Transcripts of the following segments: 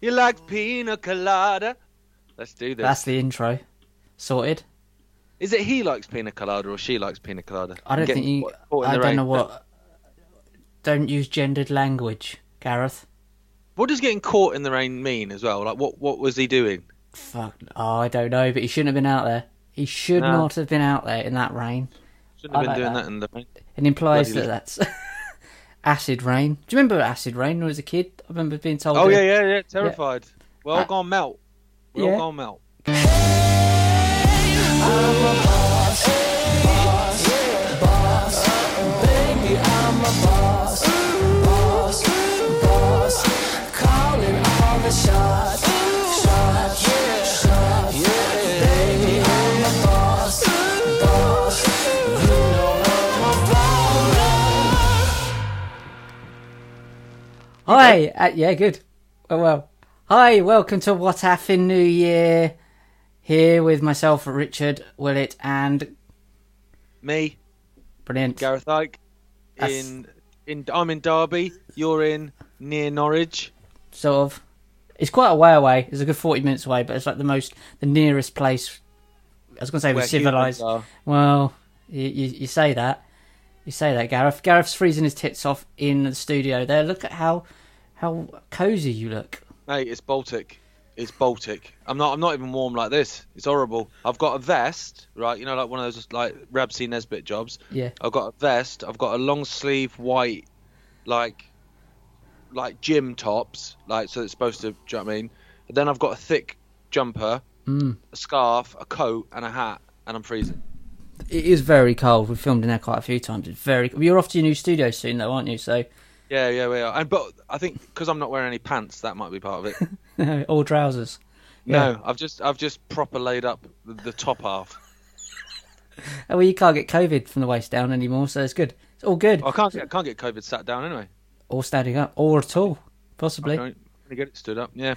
You like pina colada? Let's do this. That's the intro. Sorted. Is it he likes pina colada or she likes pina colada? I don't think you. caught- caught I don't rain. know what. Don't use gendered language, Gareth. What does getting caught in the rain mean as well? Like, what what was he doing? Fuck. Oh, I don't know, but he shouldn't have been out there. He should No. not have been out there in that rain. Shouldn't have I been like doing that. that. in the rain. It implies Bloody that that's acid rain. Do you remember acid rain when I was a kid? I remember being told. Oh that- yeah, yeah, yeah. Terrified. We're all Uh, gonna melt. We're yeah. all gonna melt. Hi, uh, yeah, good. Oh well. Hi, welcome to What Happened New Year. Here with myself, Richard Willett, and Me, brilliant. Gareth Icke, That's- in in I'm in Derby. You're in near Norwich. Sort of. It's quite a way away. It's a good forty minutes away, but it's like the most, the nearest place. I was going to say we're civilized. are. Well, you, you you say that. You say that, Gareth. Gareth's freezing his tits off in the studio there. Look at how how cozy you look. Mate, it's Baltic. It's Baltic. I'm not. I'm not even warm like this. It's horrible. I've got a vest, right? You know, like one of those like Rab C. Nesbitt jobs. Yeah. I've got a vest. I've got a long sleeve white, like, like gym tops, like so it's supposed to. Do you know what I mean? And then I've got a thick jumper, Mm. a scarf, a coat, and a hat, and I'm freezing. It is very cold. We've filmed in there quite a few times. It's very. You're off to your new studio soon, though, aren't you? So Yeah, yeah, we are. And but I think because I'm not wearing any pants, that might be part of it. all trousers. No, I've just I've just proper laid up the, the top half. Oh, well, you can't get COVID from the waist down anymore, so it's good. It's all good. I can't get I can't get COVID sat down anyway. Or standing up, or at all, possibly. I get it stood up. Yeah,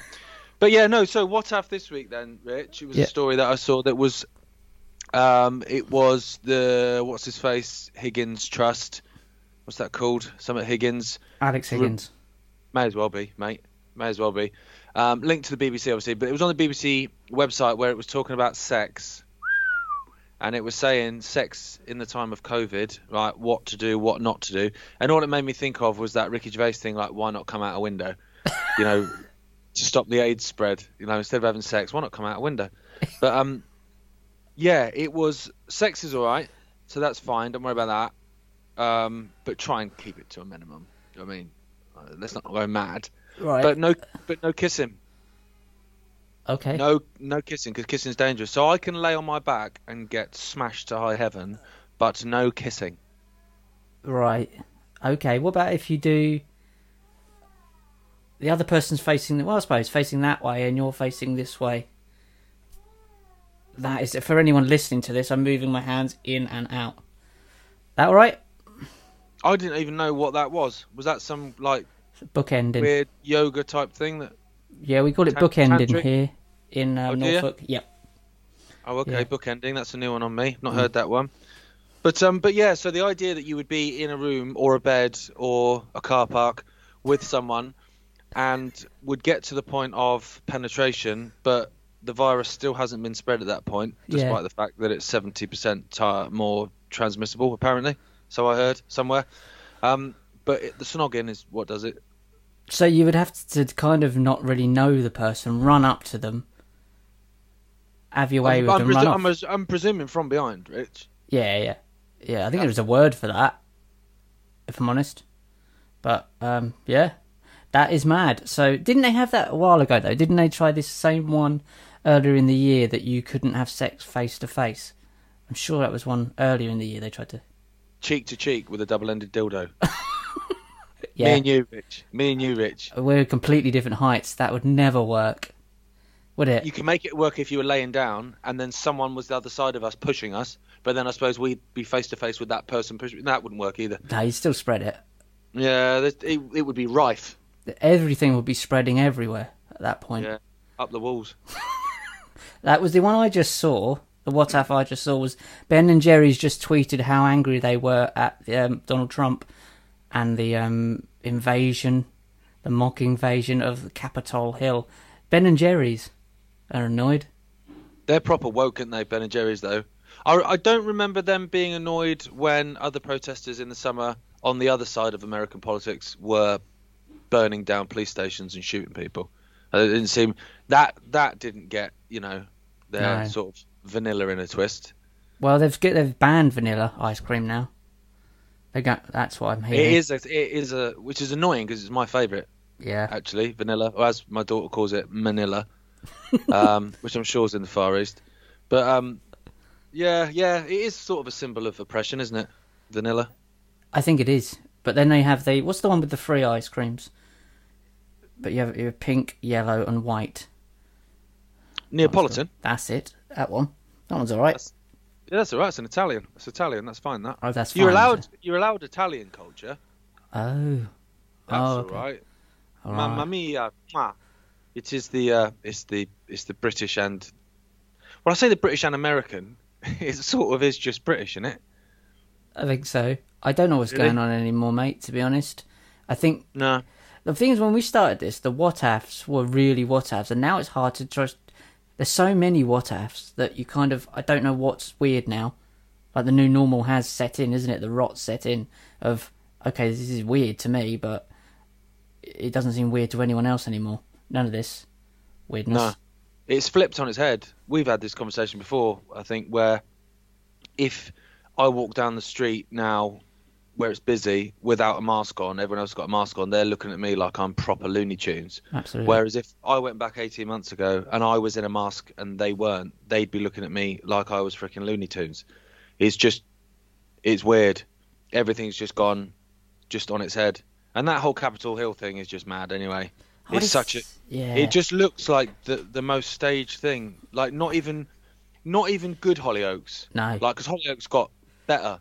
but yeah, no. So what have this week then, Rich? It was Yeah. a story that I saw that was, um, it was the what's his face Higgins Trust. What's that called? Summit Higgins. Alex Higgins. May as well be, mate. May as well be. Um, linked to the BBC, obviously, but it was on the BBC website where it was talking about sex, and it was saying sex in the time of COVID, right? What to do, what not to do, and all it made me think of was that Ricky Gervais thing, like why not come out a window, you know, to stop the AIDS spread. You know, instead of having sex, why not come out a window? But um, yeah, it was sex is all right, so that's fine. Don't worry about that. Um, but try and keep it to a minimum. You know I mean? Uh, let's not go mad. Right. But no, but no kissing. okay. No, no kissing because kissing's dangerous. So I can lay on my back and get smashed to high heaven, but no kissing. Right. Okay. What about if you do? The other person's facing, well, I suppose, facing that way, and you're facing this way. That is for anyone listening to this. I'm moving my hands in and out. That all right? I didn't even know what that was. Was that some like Bookending. weird yoga type thing? That Yeah, we call it bookending tantric? here in um, Oh, you? Norfolk. Yep. oh, okay, Yeah. bookending. That's a new one on me. Not Mm. heard that one. But um, but yeah. So the idea that you would be in a room or a bed or a car park with someone and would get to the point of penetration, but the virus still hasn't been spread at that point, Yeah. despite the fact that it's seventy percent more transmissible, apparently. So I heard somewhere. Um, but it, the snogging is what does it. So you would have to kind of not really know the person, run up to them, have your way I'm, with I'm, them, presu- run. I'm, I'm presuming from behind, Rich. Yeah, yeah, yeah. I think there's a word for that, if I'm honest. But um, yeah, that is mad. So didn't they have that a while ago though? Didn't they try this same one earlier in the year that you couldn't have sex face to face? I'm sure that was one earlier in the year they tried to. Cheek to cheek with a double-ended dildo. Yeah, Me and you, Rich. Me and you, Rich. we're completely different heights. That would never work, would it? You can make it work if you were laying down and then someone was the other side of us pushing us, but then I suppose we'd be face to face with that person pushing. That wouldn't work either. No, you'd still spread it. Yeah, it, it would be rife. Everything would be spreading everywhere at that point. Yeah, up the walls. That was the one I just saw. The WhatsApp I just saw was Ben and Jerry's just tweeted how angry they were at um, Donald Trump and the um, invasion the mock invasion of Capitol Hill. Ben and Jerry's are annoyed. They're proper woke, aren't they, Ben and Jerry's though? I, I don't remember them being annoyed when other protesters in the summer on the other side of American politics were burning down police stations and shooting people. Uh, It didn't seem that that didn't get you know their No. sort of vanilla in a twist. Well, they've they've banned vanilla ice cream now. They got that's what I'm It hearing. is a, it is a which is annoying because it's my favourite Yeah, actually vanilla, or as my daughter calls it, Manila, um, which I'm sure is in the Far East. But um, yeah, yeah, it is sort of a symbol of oppression, isn't it? Vanilla. I think it is. But then they have the what's the one with the free ice creams? But you have, you have pink, yellow, and white. Neapolitan. That's it. That one. That one's all right. That's- Yeah, that's all right. It's an Italian. It's Italian. That's fine. That Oh, that's you're fine, allowed. You're allowed Italian culture. Oh, That's Oh, all okay. right. all Mamma right. mia. mwah. It is the uh, it's the it's the British and well, I say the British and American. It sort of is just British, isn't it? I think so. I don't know what's Really? going on anymore, mate. To be honest, I think No. the thing is when we started this, the what ifs were really what ifs, and now it's hard to trust. There's so many what ifs that you kind of I don't know what's weird now. Like the new normal has set in, isn't it? The rot set in of okay, this is weird to me, but it doesn't seem weird to anyone else anymore. None of this weirdness. No. It's flipped on its head. We've had this conversation before, I think, where if I walk down the street now where it's busy without a mask on, everyone else has got a mask on, they're looking at me like I'm proper Looney Tunes. Absolutely. Whereas if I went back 18 months ago and I was in a mask and they weren't, they'd be looking at me like I was freaking Looney Tunes. It's just, it's weird. Everything's just gone, just on its head. And that whole Capitol Hill thing is just mad anyway. What it's is- such a, yeah. it just looks like the the most staged thing. Like not even, not even good Hollyoaks. no. Like because Hollyoaks got better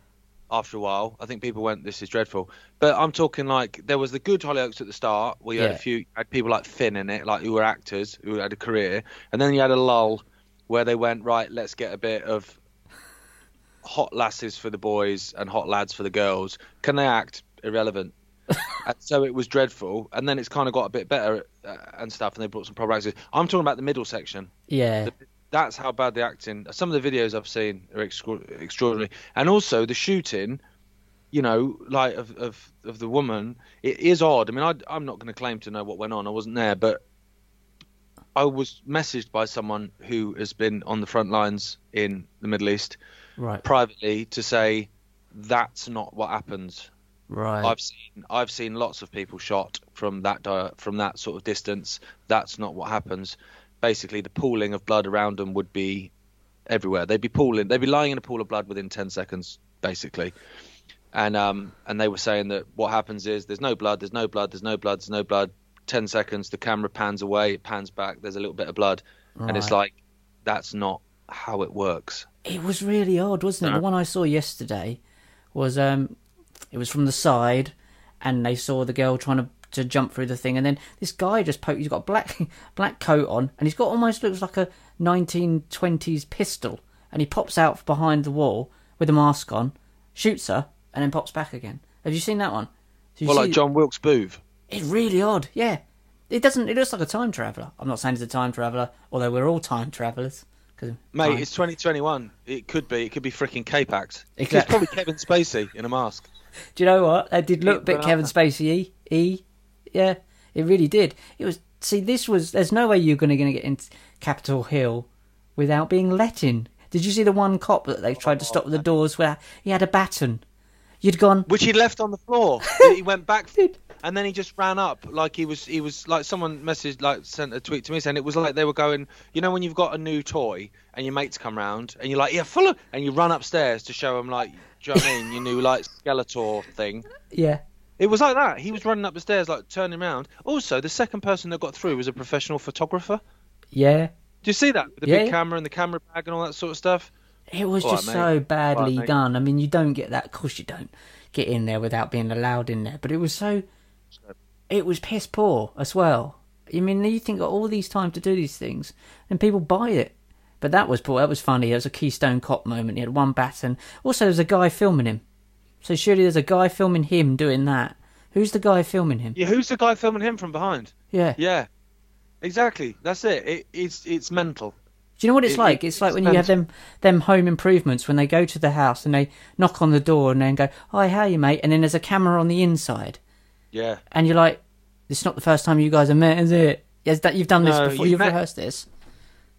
after a while. I think people went, "This is dreadful." But I'm talking like there was the good Hollyoaks at the start, where you had a few had people like Finn in it, like who were actors who had a career, and then you had a lull where they went, "Right, let's get a bit of hot lasses for the boys and hot lads for the girls. Can they act? Irrelevant." and so it was dreadful, and then it's kind of got a bit better uh, and stuff, and they brought some proper actors. I'm talking about the middle section yeah. That's how bad the acting. Some of the videos I've seen are extra- extraordinary, and also the shooting. You know, like of of, of the woman, it is odd. I mean, I, I'm not going to claim to know what went on. I wasn't there, but I was messaged by someone who has been on the front lines in the Middle East right. privately to say that's not what happens. Right. I've seen I've seen lots of people shot from that di- from that sort of distance. That's not what happens. Basically, the pooling of blood around them would be everywhere. They'd be pooling. They'd be lying in a pool of blood within ten seconds, basically. And um and they were saying that what happens is there's no blood, there's no blood, there's no blood, there's no blood. Ten seconds, the camera pans away, it pans back. There's a little bit of blood, and it's like that's not how it works. It was really odd, wasn't it? No. The one I saw yesterday was um, it was from the side, and they saw the girl trying to to jump through the thing, and then this guy just poked. He's got a black black coat on, and he's got almost looks like a 1920s pistol, and he pops out behind the wall with a mask on, shoots her, and then pops back again. Have you seen that one? Well, like John Wilkes Booth. It's really odd. Yeah, it doesn't. It looks like a time traveler. I'm not saying he's a time traveler, although we're all time travelers. Mate, time- it's 2021. It could be. It could be freaking K-Pax. It's probably Kevin Spacey in a mask. Do you know what? That did look a bit Kevin uh, up. Spacey E. Yeah, it really did. It was. See, this was. There's no way you're going to gonna get into Capitol Hill without being let in. Did you see the one cop that they tried to stop the doors where he had a baton? You'd gone. which he left on the floor. he went back, and then he just ran up like he was. He was like someone messaged, like sent a tweet to me saying it was like they were going. You know when you've got a new toy and your mates come round and you're like, yeah, follow, and you run upstairs to show them like, do you know what I mean? Your new like Skeletor thing. Yeah. It was like that. He was running up the stairs, like turning around. Also, the second person that got through was a professional photographer. Yeah. Do you see that? With the Yeah, big camera and the camera bag and all that sort of stuff. It was All just right, so badly right, done. I mean, you don't get that. Of course, you don't get in there without being allowed in there. But it was so. It was piss poor as well. I mean, you think all these time to do these things, and people buy it. But that was poor. That was funny. It was a Keystone Cop moment. He had one baton. Also, there was a guy filming him. So surely there's a guy filming him doing that Who's the guy filming him? Yeah, who's the guy filming him from behind? Yeah. Yeah, exactly. That's it. it it's it's mental. Do you know what it's It- like? it- It's like it's when you have them them home improvements when they go to the house and they knock on the door and then go, "Hi, how are you, mate?" And then there's a camera on the inside, Yeah. and you're like, "It's not the first time you guys have met, is it?" Yes, that you've done this No, before. you've You've met- rehearsed this.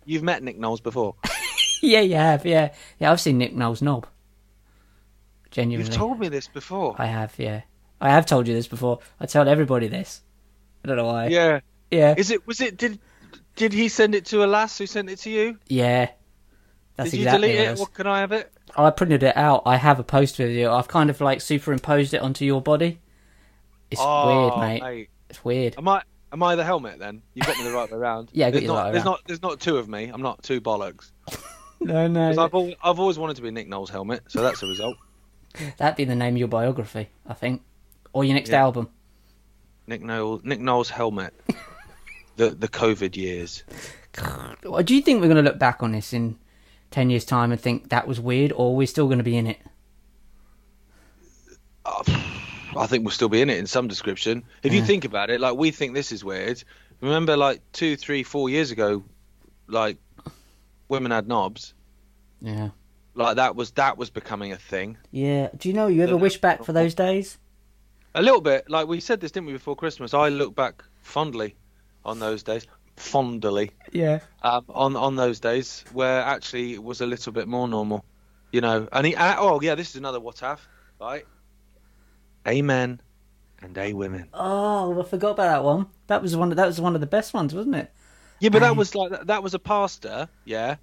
You've met Nick Knowles before. yeah, you have. Yeah, yeah. I've seen Nick Knowles knob. Genuinely, You've told me this before. I have. Yeah, I have told you this before. I tell everybody this. I don't know why. Yeah. yeah, Is it? Was it? Did Did he send it to a lass who sent it to you? yeah. That's did you exactly delete what it? What can I have it? I printed it out. I have a poster of you. I've kind of like superimposed it onto your body. It's oh, weird, mate. It's weird. Am I? Am I the helmet then? You got me the right way around. Yeah, there's you the not, right way There's round. not. There's not two of me. I'm not two bollocks. No, no. I've always, I've always wanted to be Nick Knowles' helmet, so that's a result. That'd be the name of your biography, I think, or your next Yeah. album. Nick Knowles. Nick Knowles' helmet. the the COVID years. What- Do you think we're going to look back on this in ten years' time and think that was weird, or we're we still going to be in it? Uh, I think we'll still be in it in some description. If you think about it, like we think this is weird. Remember, like two, three, four years ago, like women had knobs. Yeah. Like that was that was becoming a thing. Yeah. Do you know you ever wish back for those days? A little bit. Like we said this, didn't we, before Christmas? I look back fondly on those days. Fondly. Yeah. Um, on on those days where actually it was a little bit more normal. You know. And he, uh, oh yeah, this is another what have, right? Amen and a women. Oh, I forgot about that one. That was one. That was one of the best ones, wasn't it? Yeah, but that was like that- that was a pastor, yeah.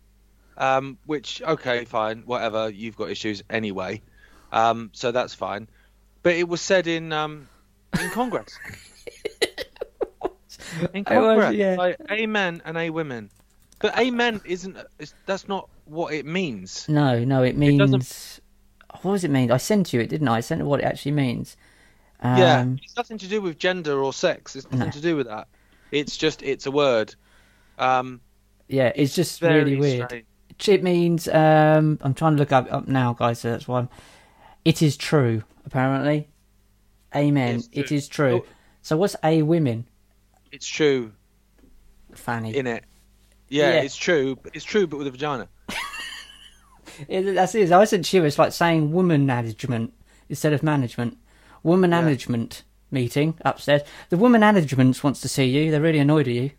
Um, which okay, fine, whatever. You've got issues anyway, um, so that's fine. But it was said in um, in Congress. in It was, Congress, yeah. like amen and a women. But amen isn't. It's, that's not what it means. No, no. It means. What does it mean? I sent you it, didn't I? I sent you what it actually means. Um, yeah, it's nothing to do with gender or sex. It's nothing No. to do with that. It's just it's a word. Um, Yeah. It's just very really weird. strange. It means. Um, I'm trying to look up up now, guys. So that's why. I'm, it is true. Apparently. Amen. It's true. is true. Oh. So what's a women? It's true. Fanny. in it. Yeah, Yeah. it's true. but It's true, but with a vagina. Yeah, that's it. I said you, it's like saying woman management instead of management. Woman Yeah. management meeting upstairs. The woman management wants to see you. They're really annoyed at you.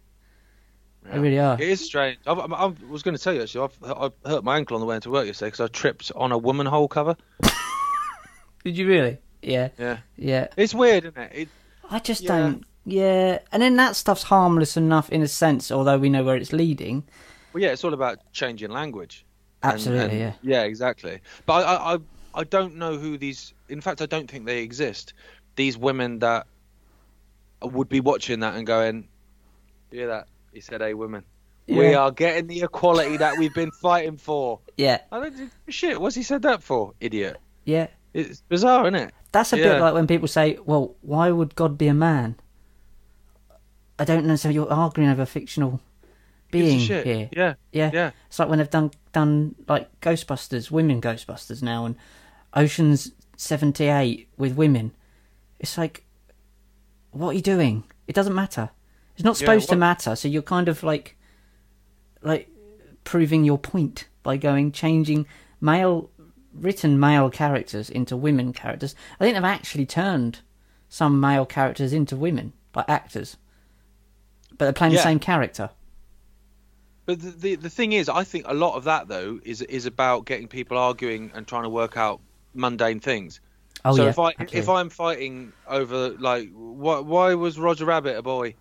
They really are. It is strange. I, I, I was going to tell you actually. I've, I hurt my ankle on the way into work yesterday because I tripped on a woman hole cover. Did you really? Yeah, Yeah, yeah. it's weird, isn't it? it I just Yeah. don't. Yeah, and then that stuff's harmless enough in a sense, although we know where it's leading. well, yeah, it's all about changing language. Absolutely, and- yeah. Yeah, exactly. But I, I, I, I don't know who these. In fact, I don't think they exist. These women that would be watching that and going, "Hear that? He said, a women. We are getting the equality that we've been fighting for." Yeah, I don't shit. What's he said that for, idiot? yeah. It's bizarre, isn't it? That's a bit like when people say, "Well, why would God be a man?" I don't know. So you're arguing over a fictional being here. Yeah, Yeah. yeah. It's like when they've done done like Ghostbusters, women Ghostbusters now, and Ocean's Seventy Eight with women. It's like, what are you doing? It doesn't matter. It's not Yeah, supposed to matter. So you're kind of like, like proving your point by going changing male written male characters into women characters. I think they've actually turned some male characters into women, like actors, but they're playing the same character. But the, the the thing is, I think a lot of that though is is about getting people arguing and trying to work out mundane things. Oh so yeah, if I absolutely. if I'm fighting over like why why was Roger Rabbit a boy,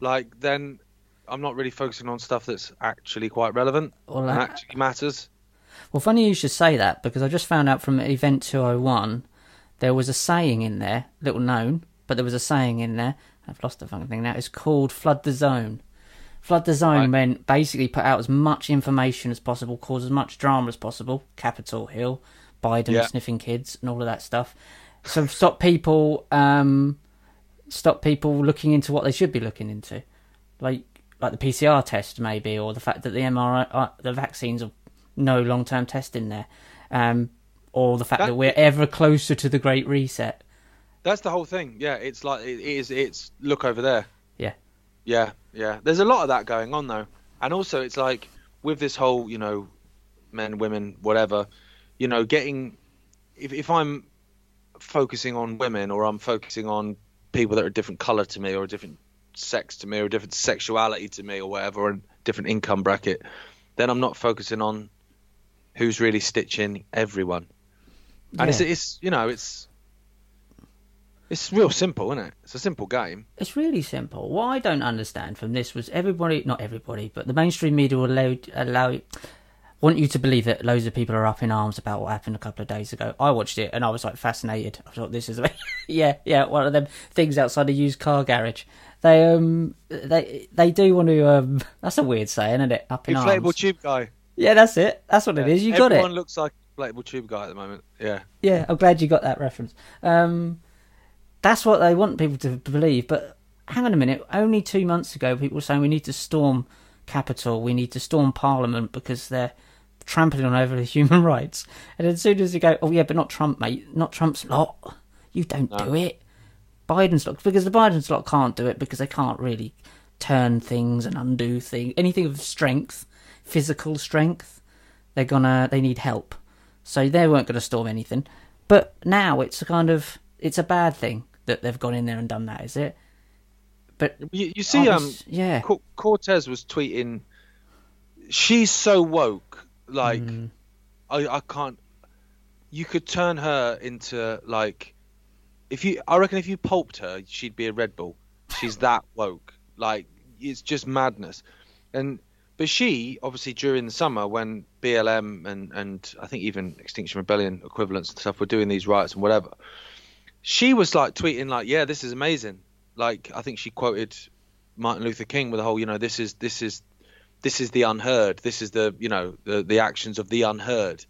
like then I'm not really focusing on stuff that's actually quite relevant Well, that- actually matters. Well, funny you should say that because I just found out from Event 201 there was a saying in there, little known, but there was a saying in there. I've lost the fucking thing now. It's called Flood the Zone. Flood the Zone Right. meant basically put out as much information as possible, cause as much drama as possible. Capitol Hill, Biden Yeah. sniffing kids, and all of that stuff. So stop people, um, stop people looking into what they should be looking into, like like the PCR test maybe, or the fact that the MRI, uh, the vaccines are no long term testing there, um, or the fact that, That- we're ever closer to the Great Reset. That's the whole thing. Yeah, it's like it is. It's look over there. Yeah. Yeah, yeah. There's a lot of that going on though, and also it's like with this whole, you know, men, women, whatever, you know, getting if if I'm focusing on women or I'm focusing on people that are a different color to me or a different sex to me or a different sexuality to me or whatever, or a different income bracket, then I'm not focusing on who's really stitching everyone. And it's Yeah. it's you know it's it's real simple, isn't it? It's a simple game. It's really simple. What I don't understand from this was everybody, not everybody, but the mainstream media will allow, allow want you to believe that loads of people are up in arms about what happened a couple of days ago. I watched it and I was like fascinated. I thought this is yeah, yeah, one of them things outside a used car garage. They um they they do want to um that's a weird saying, isn't it? Up in Inflatable arms. tube guy. Yeah, that's it. That's what it is. You got it. Everyone looks like inflatable tube guy at the moment. Yeah. Yeah, I'm glad you got that reference. Um, that's what they want people to believe. But hang on a minute. Only two months ago, people were saying we need to storm Capitol, we need to storm Parliament because they're trampling on over the human rights. And as soon as you go, oh yeah, but not Trump, mate, not Trump's lot. You don't do it. Biden's lot, because the Biden's lot can't do it because they can't really turn things and undo things. Anything of strength, physical strength, they're gonna they need help. So they weren't going to storm anything. But now it's a kind of it's a bad thing that they've gone in there and done that, is it? But You, you see, um, yeah, Cortez was tweeting, "She's so woke. Like, Mm. I, I can't. You could turn her into like, if you, I reckon, if you pulped her, she'd be a Red Bull. She's that woke. Like, it's just madness. And but she obviously during the summer when BLM and and I think even Extinction Rebellion equivalents and stuff were doing these riots and whatever, she was like tweeting like, "Yeah, this is amazing." Like I think she quoted Martin Luther King with the whole, you know, this is this is this is the unheard. This is the you know the the actions of the unheard,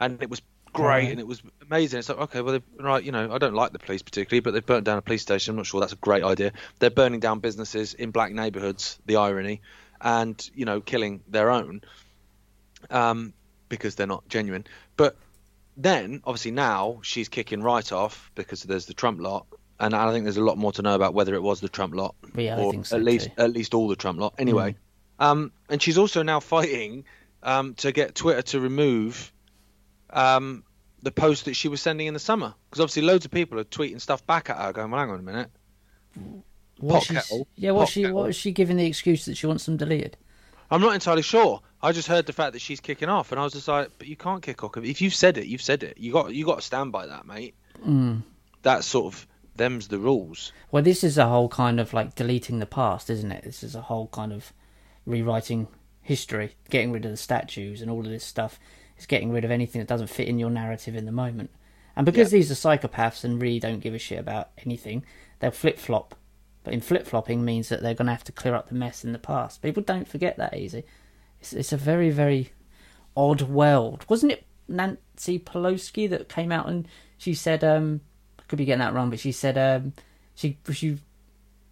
and it was great and it was amazing. It's like okay, well, right, you know, I don't like the police particularly, but they've burnt down a police station. I'm not sure that's a great idea. They're burning down businesses in black neighbourhoods. The irony, and you know, killing their own, um, because they're not genuine. But then, obviously, now she's kicking right off because there's the Trump lot, and I think there's a lot more to know about whether it was the Trump lot Yeah, or so at least too. Mm. at least all the Trump lot. Anyway, um, and she's also now fighting um, to get Twitter to remove um, the post that she was sending in the summer because obviously loads of people are tweeting stuff back at her, going, "Well, hang on a minute." what pot kettle, yeah, what she kettle. what was she giving the excuse that she wants them deleted? I'm not entirely sure. I just heard the fact that she's kicking off, and I was just like, "But you can't kick off. If you've said it, you've said it. You got you got to stand by that, mate. Mm. That's sort of them's the rules." Well, this is a whole kind of like deleting the past, isn't it? This is a whole kind of rewriting history, getting rid of the statues and all of this stuff. It's getting rid of anything that doesn't fit in your narrative in the moment. And because Yeah. these are psychopaths and really don't give a shit about anything, they'll flip flop. But in flip flopping means that they're going to have to clear up the mess in the past. People don't forget that easy. It's, it's a very, very odd world. Wasn't it Nancy Pelosi that came out and she said, um, I could be getting that wrong, but she said um, she she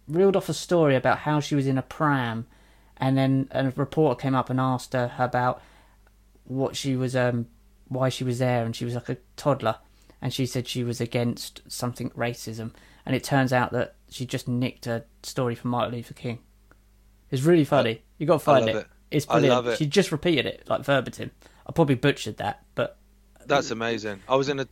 reeled off a story about how she was in a pram, and then a reporter came up and asked her about what she was um why she was there, and she was like a toddler, and she said she was against something racism, and it turns out that she just nicked a story from Martin Luther King. It's really funny. You got to find love it. it. It's I brilliant. love it. She just repeated it like verbatim. I probably butchered that, but That's amazing. I was in a.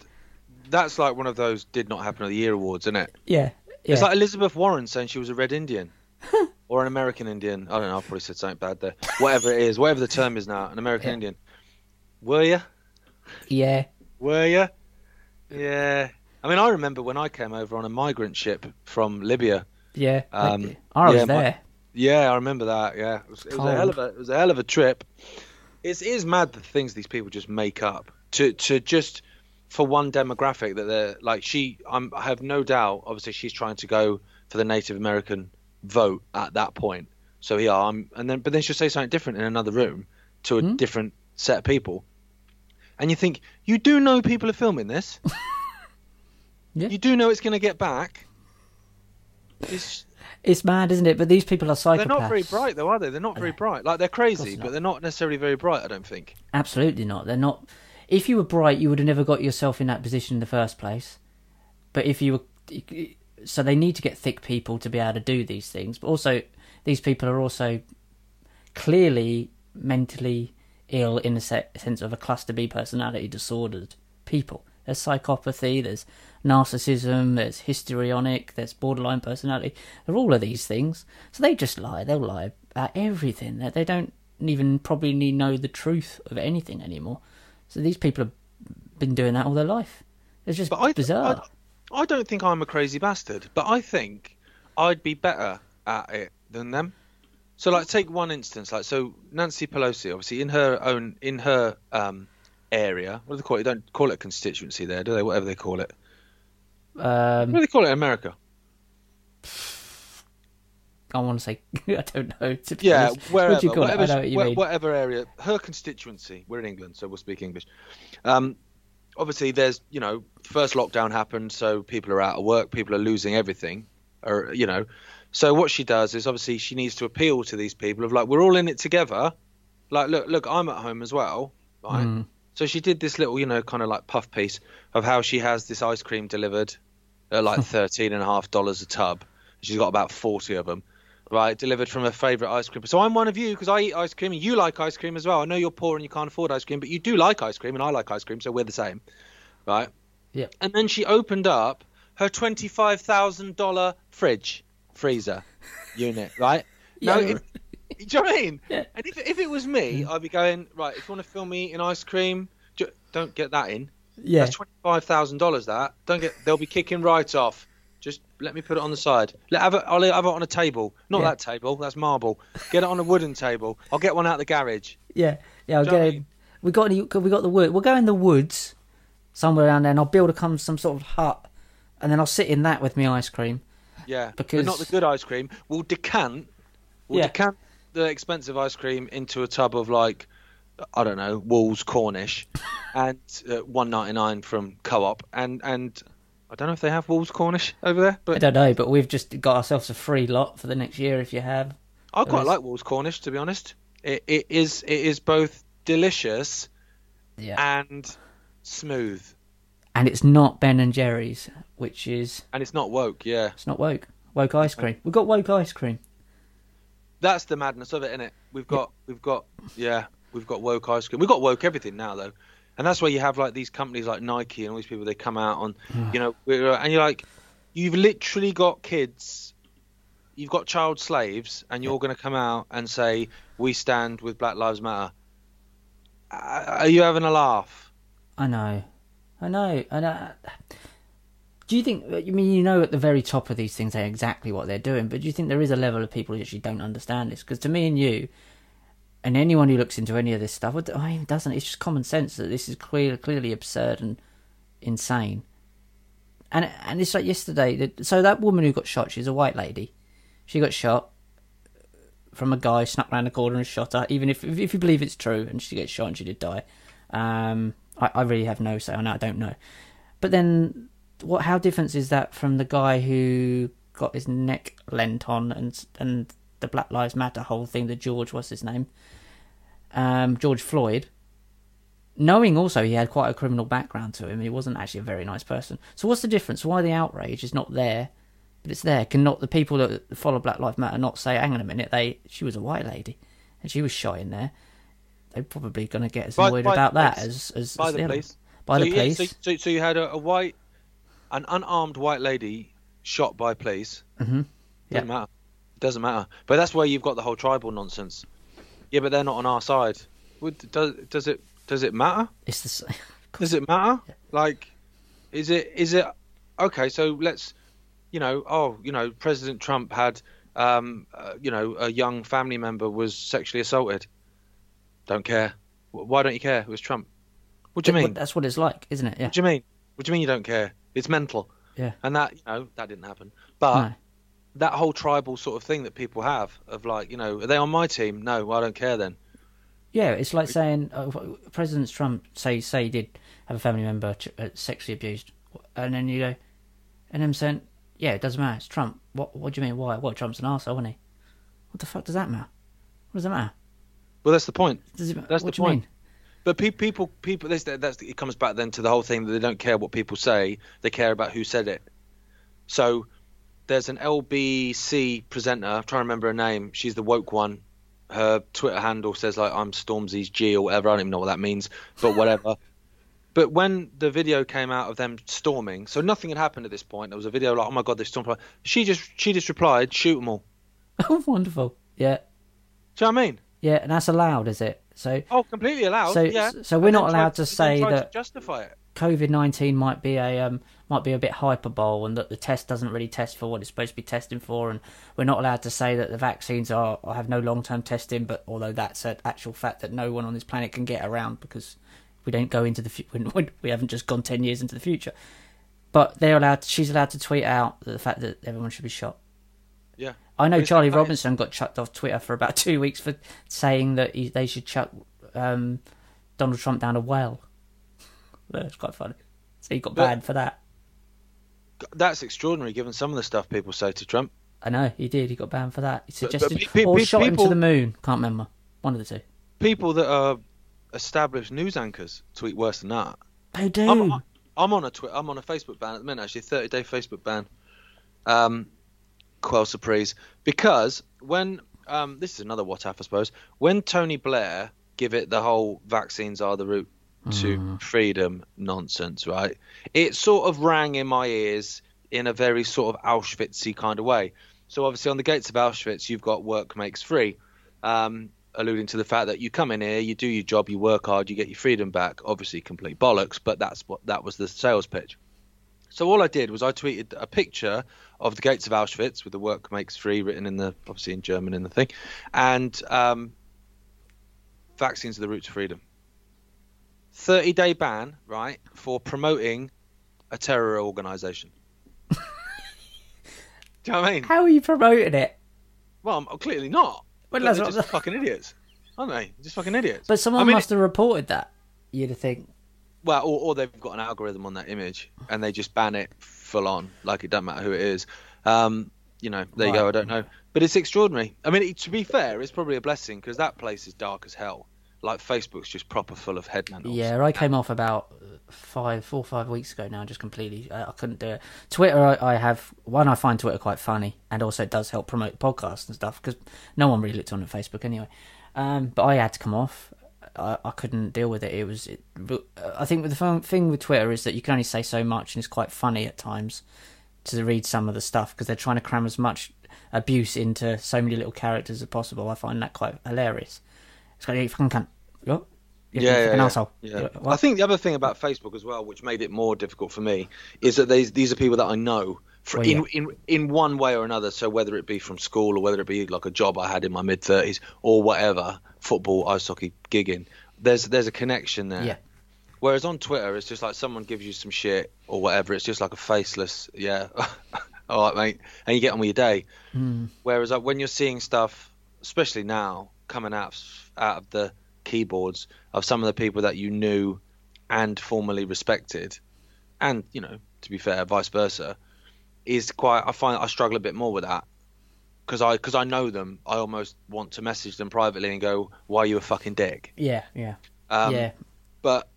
That's like one of those did not happen at the year awards, isn't it? yeah, yeah. It's like Elizabeth Warren saying she was a red Indian or an American Indian. I don't know. I probably said something bad there. Whatever it is, whatever the term is now, an American Yeah. Indian. Were you? yeah, Were you? Yeah. I mean, I remember when I came over on a migrant ship from Libya. yeah. Um, I was yeah, my- there. Yeah, I remember that. Yeah, it was, it was a hell of a it was a hell of a trip. It's, it is mad the things these people just make up to to just for one demographic that they're like she. I'm, I have no doubt. Obviously, she's trying to go for the Native American vote at that point. So yeah, I'm and then but then she'll say something different in another room to a Hmm? different set of people, and you think you do know people are filming this. Yeah. You do know it's going to get back. It's, It's mad, isn't it? But these people are psychopaths. they're not very bright though, are they? They're not very bright. Like they're crazy, but they're not necessarily very bright. I don't think. Absolutely not. They're not. If you were bright, you would have never got yourself in that position in the first place. But if you were so they need to get thick people to be able to do these things. But also, these people are also clearly mentally ill in the se- sense of a cluster B personality disordered people. There's psychopathy, there's narcissism, there's histrionic, there's borderline personality. They're all of these things. So they just lie. They'll lie about everything. They- don't even probably know the truth of anything anymore. So these people have been doing that all their life. It's just But bizarre. I, I don't think I'm a crazy bastard, but I think I'd be better at it than them. So, like, take one instance, like, so Nancy Pelosi, obviously, in her own, in her um, area, what do they call it? They don't call it a constituency there, do they? Whatever they call it. um, What do they call it in America? I want to say I don't know. To be Yeah, honest. wherever, what do you call it? I whatever, what you wha- mean. whatever area, her constituency. We're in England, so we'll speak English. Um, obviously, there's you know, first lockdown happened, so people are out of work, people are losing everything, or you know, so what she does is obviously she needs to appeal to these people of like we're all in it together. Like, look, look, I'm at home as well, right? Mm. So she did this little, you know, kind of like puff piece of how she has this ice cream delivered at like thirteen and a half dollars a tub. She's got about forty of them, right? Delivered from a favourite ice cream. So I'm one of you because I eat ice cream and you like ice cream as well. I know you're poor and you can't afford ice cream, but you do like ice cream and I like ice cream, so we're the same, right? Yeah. And then she opened up her twenty-five thousand dollar fridge freezer unit, right? Now, Yeah. if, do you know what I mean? Yeah. And if, if it was me, I'd be going right. If you want to film me eating ice cream, don't get that in. Yeah. That's twenty five thousand dollars. That don't get. They'll be kicking right off. Just let me put it on the side. Let have it. I'll have it on a table. Not Yeah. that table. That's marble. Get it on a wooden table. I'll get one out of the garage. Yeah, yeah. I'll Do you know what I get it. We got any? We got the wood. We'll go in the woods somewhere around there, and I'll build a come some sort of hut, and then I'll sit in that with my ice cream. Yeah, Because- but not the good ice cream. We'll decant. We'll Yeah. decant the expensive ice cream into a tub of like, I don't know, Wall's Cornish, and uh, one ninety nine from Co-op, and and I don't know if they have Wall's Cornish over there, but I don't know, but we've just got ourselves a free lot for the next year if you have. I quite like Wall's Cornish to be honest. It it is it is both delicious Yeah, and smooth, and it's not Ben and Jerry's, which is and it's not woke. Yeah, it's not woke. Woke ice cream. We've got woke ice cream. that's the madness of it, isn't it? We've got we've got yeah, we've got woke ice cream. We've got woke everything now though, and that's where you have like these companies like Nike and all these people. They come out on, you know, and you're like, you've literally got kids, you've got child slaves, and you're going to come out and say we stand with Black Lives Matter. Uh, Are you having a laugh? I know, I know, I know. Do you think? I mean, you know, at the very top of these things, they're exactly what they're doing. But do you think there is a level of people who actually don't understand this? Because to me and you, and anyone who looks into any of this stuff, I mean, doesn't. It's just common sense that this is clear, clearly absurd and insane. And and it's like yesterday. That, so that woman who got shot, she's a white lady. She got shot from a guy snuck round the corner and shot her. Even if if you believe it's true, and she gets shot and she did die. Um, I, I really have no say on that. I don't know. But then, what? How different is that from the guy who got his neck lent on and and the Black Lives Matter whole thing? The George, what's his name? Um, George Floyd. Knowing also he had quite a criminal background to him, he wasn't actually a very nice person. So what's the difference? Why the outrage is not there, but it's there? Can not the people that follow Black Lives Matter not say, "Hang on a minute, they she was a white lady, and she was shot in there." They're probably going to get as annoyed by the about that as as By as the other- police. By so the you- police. So, so, so you had a, a white, an unarmed white lady shot by police. Mm-hmm. Doesn't matter. Doesn't matter. But that's where you've got the whole tribal nonsense. Yeah, but they're not on our side. Would, does does it does it matter? It's the same. Does it matter? Like, is it is it okay? So let's, you know, oh, you know, President Trump had, um, uh, you know, a young family member was sexually assaulted. Don't care. Why don't you care? It was Trump. What do you mean? That's what it's like, isn't it? Yeah. What do you mean? What do you mean you don't care? It's mental. Yeah. And that, you know, that didn't happen. But No. That whole tribal sort of thing that people have of like, you know, are they on my team? No, I don't care then. Yeah, it's like saying uh, President Trump say say he did have a family member ch- uh, sexually abused, and then you go, and them saying, yeah, it doesn't matter. It's Trump. What What do you mean? Why? What? Trump's an arsehole, isn't he? What the fuck does that matter? What does that matter? Well, that's the point. Does it, That's what the do you point. mean? But pe- people, people, this, that's, it comes back then to the whole thing that they don't care what people say; they care about who said it. So there's an LBC presenter. I'm trying to remember her name. She's the woke one. Her Twitter handle says like I'm Stormzy's G or whatever. I don't even know what that means, but whatever. but when the video came out of them storming, so nothing had happened at this point. There was a video like, oh my god, they stormed. She just she just replied, shoot them all. Oh, wonderful. Yeah. Do you know what I mean? Yeah, and that's allowed, is it? So Oh, completely allowed. So- yeah. so we're And not allowed tried- to say that- justify it. COVID nineteen might be a um, might be a bit hyperbole, and that the test doesn't really test for what it's supposed to be testing for, and we're not allowed to say that the vaccines are or have no long term testing. But although that's an actual fact that no one on this planet can get around because we don't go into the fu- we haven't just gone ten years into the future. But they're allowed. She's allowed to tweet out the fact that everyone should be shot. Yeah. I know Charlie Robinson got chucked off Twitter for about two weeks for saying that he, they should chuck um, Donald Trump down a well. That's quite funny. So he got But- banned for that. That's extraordinary, given some of the stuff people say to Trump. I know he did. He got banned for that. He but suggested pe- pe- or shot him to the moon. Can't remember. One of the two. People that are established news anchors tweet worse than that. They do. I'm, I'm on a Twitter. I'm on a Facebook ban at the minute. Actually, 30 day Facebook ban. Um, quelle surprise because when um, this is another what if I suppose when Tony Blair give it the whole vaccines are the route to freedom nonsense, right? It sort of rang in my ears in a very sort of Auschwitzy kind of way. So obviously on the gates of Auschwitz, you've got work makes free, um, alluding to the fact that you come in here, you do your job, you work hard, you get your freedom back. Obviously complete bollocks, but that's what that was the sales pitch. So all I did was I tweeted a picture of the gates of Auschwitz with the work makes free written in the obviously in German in the thing, and um, vaccines are the route to freedom. Thirty day ban, right, for promoting a terror organisation. Do you know what I mean? How are you promoting it? Well, I'm clearly not. Well, that's they're just fucking idiots, aren't they? Just fucking idiots. But someone I mean, must have reported that. You'd think. Well, or, or they've got an algorithm on that image and they just ban it full on, like it doesn't matter who it is. Um, you know, there you go. I don't know, but it's extraordinary. I mean, it, to be fair, it's probably a blessing because that place is dark as hell. Like Facebook's just proper full of head mentals. Yeah, I came off about five, four, five weeks ago now. Just completely, I, I couldn't do it. Twitter, I, I have one. I find Twitter quite funny, and also it does help promote podcasts and stuff because no one really looked on at Facebook anyway. Um, but I had to come off. I, I couldn't deal with it. It was. It, uh, I think the fun thing with Twitter is that you can only say so much, and it's quite funny at times to read some of the stuff because they're trying to cram as much abuse into so many little characters as possible. I find that quite hilarious. It's like you fucking cunt. What? You're yeah, yeah, yeah. You're- I think the other thing about Facebook as well, which made it more difficult for me, is that these these are people that I know for, Well, in, in in one way or another. So whether it be from school or whether it be like a job I had in my mid thirties or whatever, football, ice hockey, gigging, there's there's a connection there. Yeah. Whereas on Twitter, it's just like someone gives you some shit or whatever. It's just like a faceless, yeah, all right, mate, and you get on with your day. Hmm. Whereas like when you're seeing stuff, especially now, coming out out of the keyboards of some of the people that you knew and formerly respected, and you know, to be fair, vice versa, is quite. I find I struggle a bit more with that because I because I know them. I almost want to message them privately and go, "Why are you a fucking dick?" Yeah, yeah, Um, yeah. but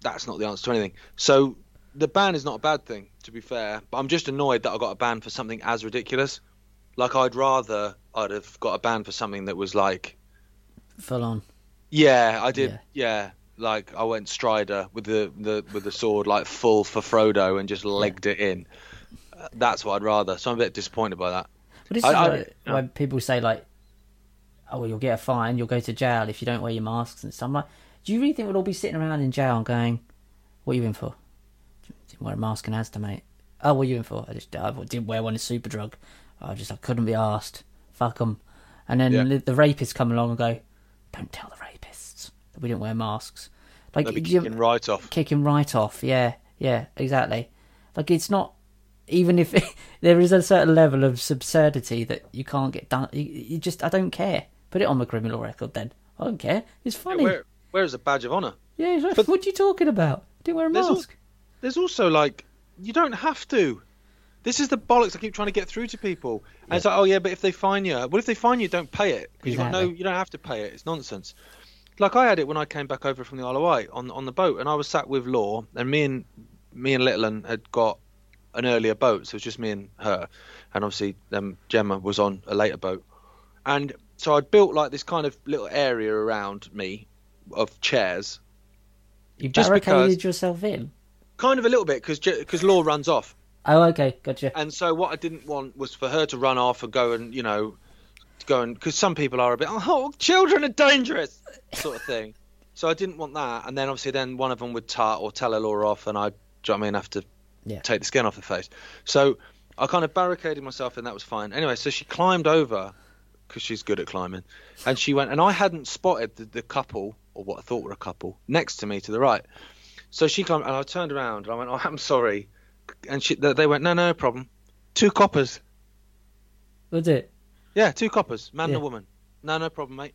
that's not the answer to anything. So the ban is not a bad thing, to be fair. But I'm just annoyed that I got a ban for something as ridiculous. Like I'd rather I'd have got a ban for something that was like, Full on. yeah, I did, Yeah. yeah, like I went Strider with the, the with the sword like full for Frodo and just legged it in. Uh, That's what I'd rather. So I'm a bit disappointed by that. But this I- is I- yeah. when people say like, "Oh, well, you'll get a fine, you'll go to jail if you don't wear your masks and stuff." I'm like, do you really think we'll all be sitting around in jail and going, "What are you in for?" Didn't wear a mask in Asda, mate. Oh, what are you in for? I just I didn't wear one in Superdrug. I just I couldn't be asked. Fuck them. And then Yeah. the, the rapists come along and go, "Don't tell the rapists that we didn't wear masks." Like They'll be kicking right off. kick him right off. Yeah, yeah, exactly. Like it's not even if there is a certain level of absurdity that you can't get done. You, you just I don't care. Put it on the criminal record then. I don't care. It's funny. Where, where is a badge of honor? yeah, like, but- what are you talking about? Didn't wear a There's al- mask. There's also like you don't have to. This is the bollocks I keep trying to get through to people. And it's like, oh yeah, but if they fine you, well if they fine you, don't pay it. 'Cause you got no, you don't have to pay it. It's nonsense. Like I had it when I came back over from the Isle of Wight on on the boat, and I was sat with Law, and me and me and Little 'un had got an earlier boat, so it was just me and her, and obviously um, Gemma was on a later boat, and so I'd built like this kind of little area around me of chairs, You Just barricaded because- yourself in. kind of a little bit because because Law runs off, Oh, okay, gotcha. and so what I didn't want was for her to run off and go and you know go and because some people are a bit oh children are dangerous sort of thing. So I didn't want that, and then obviously then one of them would tart or tell her Laura off, and I, do you know what I mean, have to Yeah. take the skin off the face. So I kind of barricaded myself, and that was fine. Anyway, so she climbed over because she's good at climbing, and she went, and I hadn't spotted the, the couple or what I thought were a couple next to me to the right. So she climbed, and I turned around, and I went, "Oh, I'm sorry," and she, they went, "No, no problem." Two coppers. Was it? Yeah, two coppers, man Yeah. and a woman. No, no problem, mate.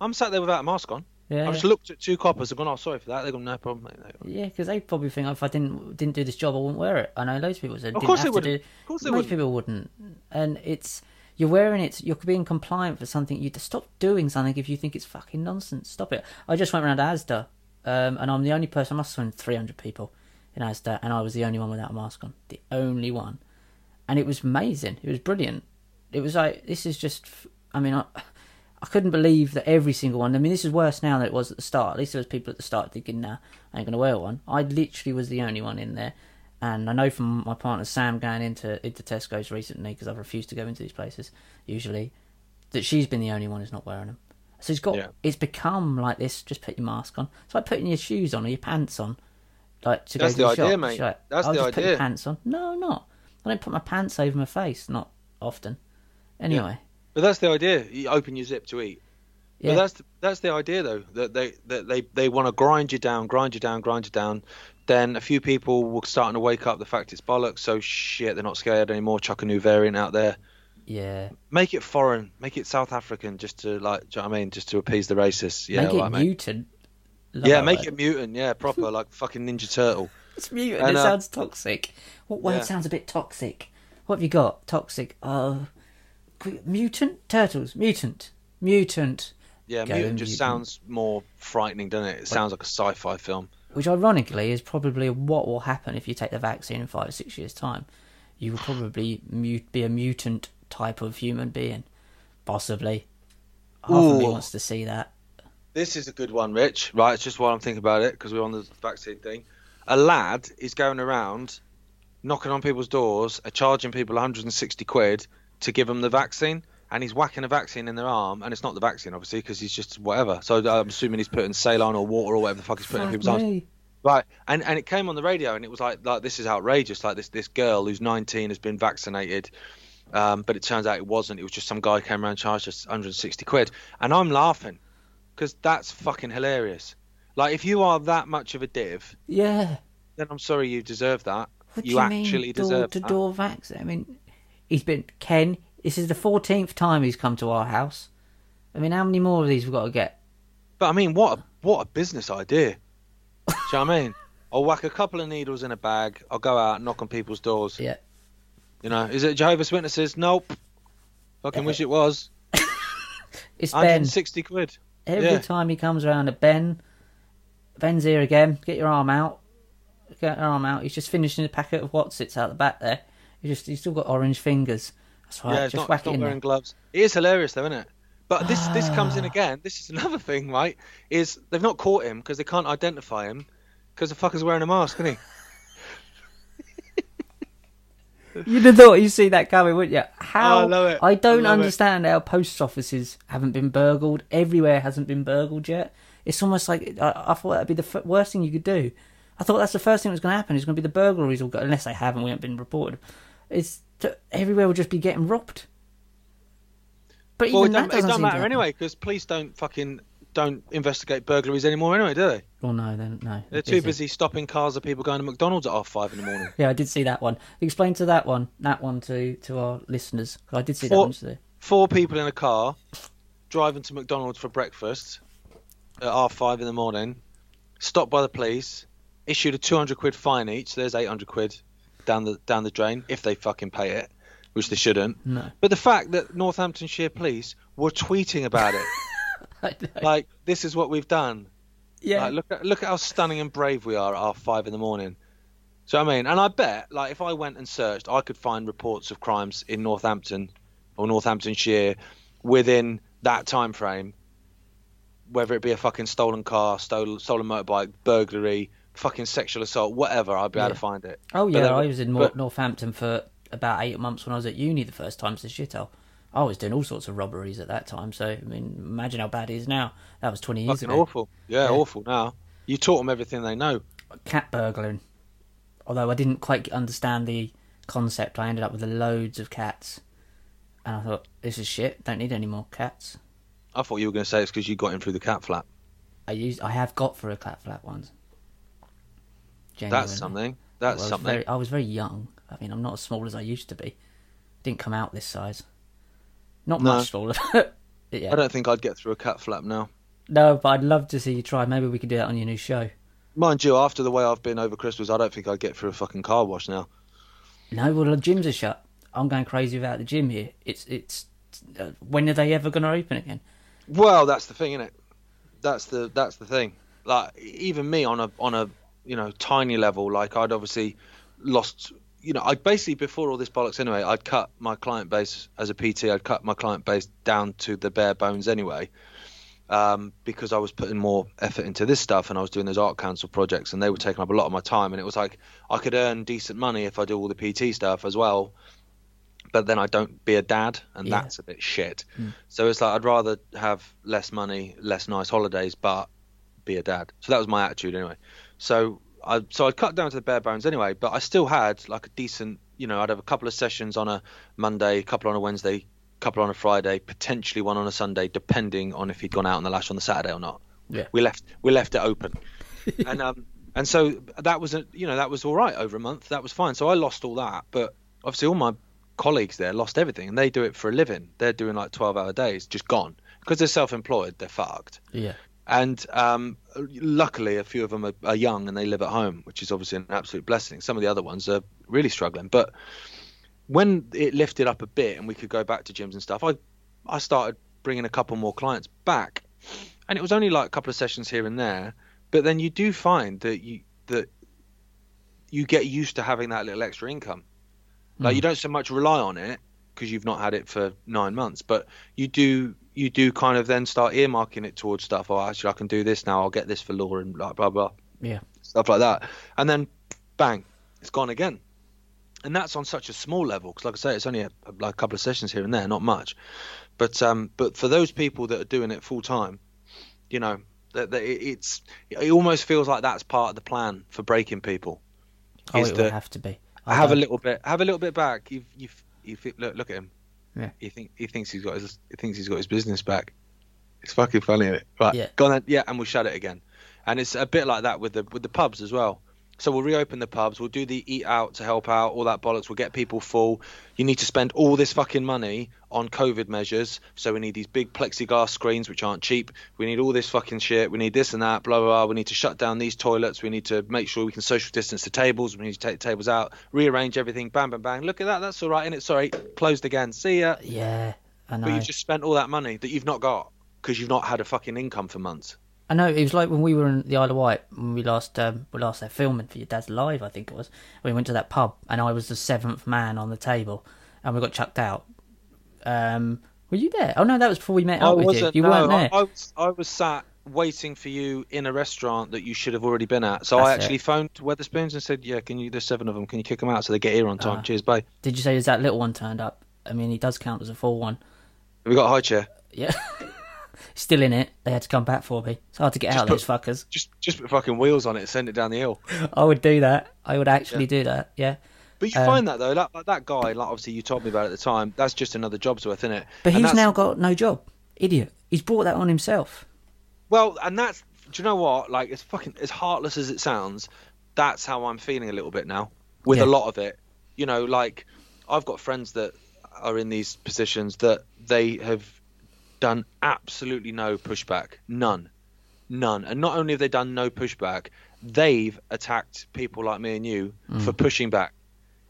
I'm sat there without a mask on. Yeah. I just looked at two coppers and gone, "Oh, sorry for that." They go, "No problem, mate." Go, Yeah, because they probably think if I didn't didn't do this job, I wouldn't wear it. I know loads of people said Of didn't course have they to do. Of course they Most wouldn't. people wouldn't, and it's you're wearing it. You're being compliant for something. You stop doing something if you think it's fucking nonsense. Stop it. I just went around Asda, um, and I'm the only person. I must have been 300 people in Asda, and I was the only one without a mask on. The only one, and it was amazing. It was brilliant. It was like this is just. I mean, I, I couldn't believe that every single one. I mean, this is worse now than it was at the start. At least there was people at the start thinking, "Nah, I ain't gonna wear one." I literally was the only one in there, and I know from my partner Sam going into into Tesco's recently because I've refused to go into these places usually, that she's been the only one who's not wearing them. So it's got Yeah. it's become like this. Just put your mask on. It's like putting your shoes on or your pants on, like to That's go to the the, idea, shop. mate. Like, That's I'll the just Put your idea. pants on. No, I'm not. I don't put my pants over my face. Not often. Anyway, But that's the idea. You open your zip to eat. yeah. But that's the, that's the idea though that they that they they want to grind you down, grind you down, grind you down. Then a few people were starting to wake up the fact it's bollocks. So shit, they're not scared anymore. Chuck a new variant out there. yeah. Make it foreign. Make it South African, just to like. Do you know what I mean? Just to appease the racists. Yeah, make it like, mutant. Love Yeah, make word. it mutant. Yeah, proper like fucking Ninja Turtle. It's mutant. And, it uh, sounds toxic. What word yeah. sounds a bit toxic? What have you got? Toxic. Uh, qu- mutant turtles. Mutant. Mutant. Yeah, Go mutant just mutant. sounds more frightening, doesn't it? It sounds like a sci-fi film. Which, ironically, is probably what will happen if you take the vaccine in five or six years' time. You will probably mute, be a mutant type of human being, possibly. Half of me wants to see that. This is a good one, Rich. Right, it's just while I'm thinking about it because we're on the vaccine thing. A lad is going around knocking on people's doors, uh, charging people 160 quid to give them the vaccine, and he's whacking a vaccine in their arm, and it's not the vaccine, obviously, because he's just whatever. So uh, I'm assuming he's putting saline or water or whatever the fuck he's putting in Fuck people's arms. Right, and and it came on the radio, and it was like like this is outrageous. Like this this girl who's 19 has been vaccinated, um, but it turns out it wasn't. It was just some guy came around and charged us 160 quid, and I'm laughing because that's fucking hilarious. Like if you are that much of a div, Yeah. then I'm sorry you deserve that. What you do you actually mean, deserve door to that. door vaccine? I mean, he's been Ken. This is the fourteenth time he's come to our house. I mean, how many more of these we've got to get? But I mean, what a what a business idea. Do you know what I mean? I'll whack a couple of needles in a bag. I'll go out, knock on people's doors. Yeah. You know, is it Jehovah's Witnesses? Nope. Fucking uh, wish it was. It's Ben. 160 quid. Every yeah. time he comes around at Ben, Ben's here again. Get your arm out. Get your arm out. He's just finishing a packet of Wotsits out the back there. He just he's still got orange fingers. That's right. yeah, just not, whack not in wearing there. gloves. It is hilarious, though, isn't it? But this this comes in ah. again. This is another thing, right? Is they've not caught him because they can't identify him because the fucker's wearing a mask, isn't he? You'd have thought you'd see that coming, wouldn't you? How? Oh, I. I don't I love it. understand how post offices haven't been burgled. Everywhere hasn't been burgled yet. It's almost like I, I thought that'd be the f- worst thing you could do. I thought that's the first thing that was going to happen. It's going to be the burglaries will go unless they haven't. We haven't been reported. It's everywhere will just be getting robbed. But Well, it even that don't, it doesn't matter anyway because police don't fucking don't investigate burglaries anymore anyway, do they? Well, no, then no. They're too busy stopping cars of people going to McDonald's at half five in the morning. Yeah, I did see that one. Explain to that one, that one to to our listeners. I did see that Four- one today. Four people in a car driving to McDonald's for breakfast at half five in the morning, stopped by the police, issued a 200 quid fine each. So There's 800 quid down the down the drain if they fucking pay it, which they shouldn't. No, But the fact that Northamptonshire police were tweeting about it. Like this is what we've done. yeah, Like, look at look at how stunning and brave we are at half five in the morning. So I mean, and I bet, like, if I went and searched, I could find reports of crimes in Northampton or Northamptonshire within that time frame, whether it be a fucking stolen car, stolen stolen motorbike, burglary, fucking sexual assault, whatever. I'd be able to find it. Oh yeah, then- I was in but- Northampton for about eight months when I was at uni the first time. So shithole. I was doing all sorts of robberies at that time. So I mean, imagine how bad it is now. That was twenty years Fucking ago. awful. Yeah, Yeah. awful. Now you taught them everything they know. Cat burglaring. Although I didn't quite understand the concept, I ended up with loads of cats, and I thought this is shit. Don't need any more cats. I thought you were going to say it's because you got in through the cat flap. I used, I have got through a cat flap once. Genuinely. That's something. Well, That's I something. Very, I was very young. I mean, I'm not as small as I used to be. Didn't come out this size. Not No. much smaller. Yeah. I don't think I'd get through a cat flap now. No, but I'd love to see you try. Maybe we could do that on your new show. Mind you, after the way I've been over Christmas, I don't think I'd get through a fucking car wash now. No, well, the gyms are shut. I'm going crazy without the gym here. It's it's. Uh, when are they ever going to open again? Well, that's the thing, isn't it? That's the that's the thing. Like even me on a on a you know tiny level, like I'd obviously lost. You know, I basically before all this bollocks anyway, I'd cut my client base as a PT. I'd cut my client base down to the bare bones anyway, um, because I was putting more effort into this stuff and I was doing those art council projects, and they were taking up a lot of my time. And it was like I could earn decent money if I do all the PT stuff as well. But then I don't be a dad, and Yeah. that's a bit shit. So it's like I'd rather have less money, less nice holidays, but be a dad. So that was my attitude anyway. So I so I'd cut down to the bare bones anyway, but I still had like a decent, you know, I'd have a couple of sessions on a Monday, a couple on a Wednesday, a couple on a Friday, potentially one on a Sunday, depending on if he'd gone out on the lash on the Saturday or not. Yeah. We left we left it open, and um and so that was a you know that was all right over a month. That was fine. So I lost all that, but obviously all my colleagues there lost everything, and they do it for a living. They're doing like twelve hour days, just gone because they're self employed. They're fucked. Yeah. And um, luckily, a few of them are, are young and they live at home, which is obviously an absolute blessing. Some of the other ones are really struggling. But when it lifted up a bit and we could go back to gyms and stuff, I I started bringing a couple more clients back, and it was only like a couple of sessions here and there. But then you do find that you that you get used to having that little extra income. Like you don't so much rely on it because you've not had it for nine months, but you do you do kind of then start earmarking it towards stuff. Oh, actually, I can do this now. I'll get this for Laura and blah blah blah Yeah. stuff like that. And then, bang, it's gone again. And that's on such a small level because, like I say, it's only a, like a couple of sessions here and there, not much. But um, but for those people that are doing it full time, you know, that, that it, it's it almost feels like that's part of the plan for breaking people. Oh, is it that will have to be. I have a don't- little bit, have a little bit back. You've you've you think, look look at him. Yeah. He think he thinks he's got his he thinks he's got his business back. It's fucking funny, isn't it? Right. Yeah. Go on then. Yeah, and we'll shut it again. And it's a bit like that with the with the pubs as well. So we'll reopen the pubs. We'll do the eat out to help out all that bollocks. We'll get people full. You need to spend all this fucking money on COVID measures. So we need these big plexiglass screens which aren't cheap. We need all this fucking shit. We need this and that. Blah blah blah. We need to shut down these toilets. We need to make sure we can social distance the tables. We need to take the tables out, rearrange everything. bam, bam, bang. Look at that. That's all right. And it's sorry. Closed again. See ya. Yeah, I know. But you've just spent all that money that you've not got because you've not had a fucking income for months. I know it was like when we were in the Isle of Wight when we last um, we last there filming for your dad's live, I think it was. We went to that pub and I was the seventh man on the table, and we got chucked out. Um, were you there? Oh no, that was before we met up with you. You no, weren't there. I, I, was, I was sat waiting for you in a restaurant that you should have already been at. So I actually it. phoned Wetherspoons and said, "Yeah, can you? There's seven of them. Can you kick them out so they get here on time? Ah. Cheers, bye." Did you say as that little one turned up? I mean, he does count as a full one. Have we got a high chair? Yeah, still in it. They had to come back for me. It's hard to get Just out of those fuckers. Just just put fucking wheels on it, and send it down the hill. I would do that. I would actually do that. Yeah. But you Um, find that though, like, like that guy, like obviously you told me about at the time. That's just another job's worth, isn't it? But And he's that's- now got no job. Idiot. He's brought that on himself. Well, and that's do you know what? Like as fucking as heartless as it sounds, that's how I'm feeling a little bit now with Yeah. a lot of it. You know, like I've got friends that are in these positions that they have done absolutely no pushback, none, none. And not only have they done no pushback, they've attacked people like me and you mm. for pushing back.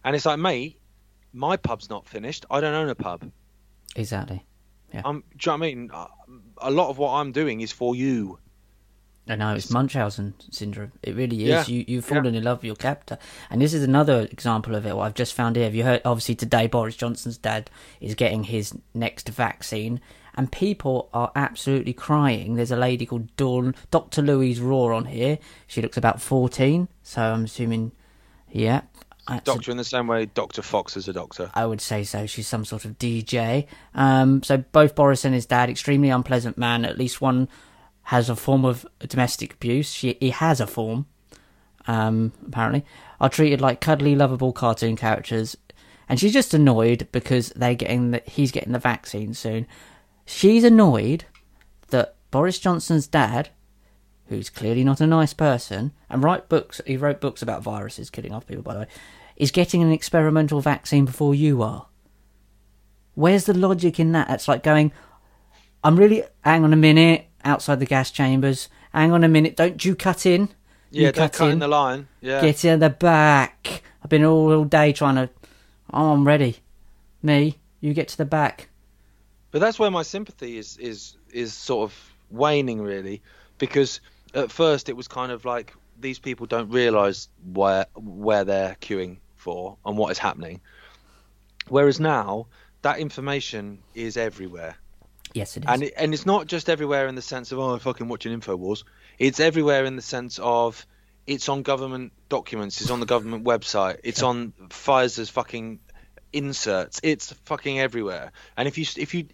And it's like, mate, my pub's not finished. I don't own a pub. Exactly. Yeah. I'm, do you know what I mean? A lot of what I'm doing is for you. I know it's Munchausen syndrome. It really is. Yeah. You you've fallen in love with your captor, and this is another example of it. What I've just found here. Have you heard? Obviously, today Boris Johnson's dad is getting his next vaccine, and people are absolutely crying. There's a lady called Dawn, Dr. Louise Raw on here. She looks about fourteen, so I'm assuming, yeah. that's a- Doctor in the same way Doctor Fox is a doctor. I would say so. She's some sort of DJ. Um, so both Boris and his dad, extremely unpleasant man. At least one has a form of domestic abuse. She, he has a form, um, apparently. Are treated like cuddly, lovable cartoon characters, and she's just annoyed because they're getting the, he's getting the vaccine soon. She's annoyed that Boris Johnson's dad, who's clearly not a nice person, and write books. He wrote books about viruses killing off people, by the way. Is getting an experimental vaccine before you are. Where's the logic in that? It's like going, I'm really. Hang on a minute. Outside the gas chambers. Hang on a minute. Don't you cut in. You Yeah, don't cut in the line. Yeah. Get in the back. I've been all, all day trying to. Oh, I'm ready. Me, you get to the back. But that's where my sympathy is is is sort of waning really, because at first it was kind of like these people don't realise where where they're queuing for and what is happening, whereas now that information is everywhere, Yes, it is. and it, and it's not just everywhere in the sense of oh I'm fucking watching Infowars, it's everywhere in the sense of it's on government documents, it's on the government website, it's Yeah. on Pfizer's fucking inserts, it's fucking everywhere. And if you if you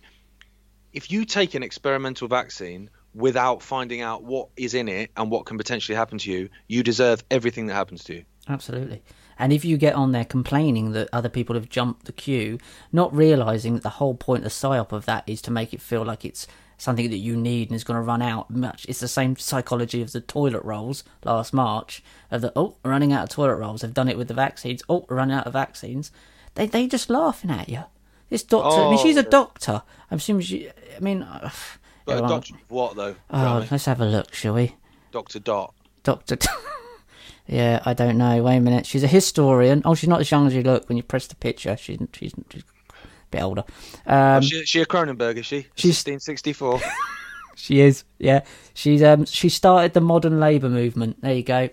if you take an experimental vaccine without finding out what is in it and what can potentially happen to you, you deserve everything that happens to you. Absolutely. And if you get on there complaining that other people have jumped the queue, not realizing that the whole point, of psyop of that is to make it feel like it's something that you need and is going to run out. Much it's the same psychology of the toilet rolls last March of the oh running out of toilet rolls. They've done it with the vaccines. Oh, running out of vaccines. They they just laughing at you. This doctor. I mean, Oh, she's a doctor. I'm assuming she. I mean, uh, But well, Doctor what though? oh, let's have a look, shall we? Doctor Dot. Doctor. yeah, I don't know. Wait a minute. She's a historian. Oh, she's not as young as you look when you press the picture. She's she's, she's a bit older. Um, is she, she a Kronenbourg, is she? she's- 1664. she is. Yeah, she's um she started the modern labour movement. There you go.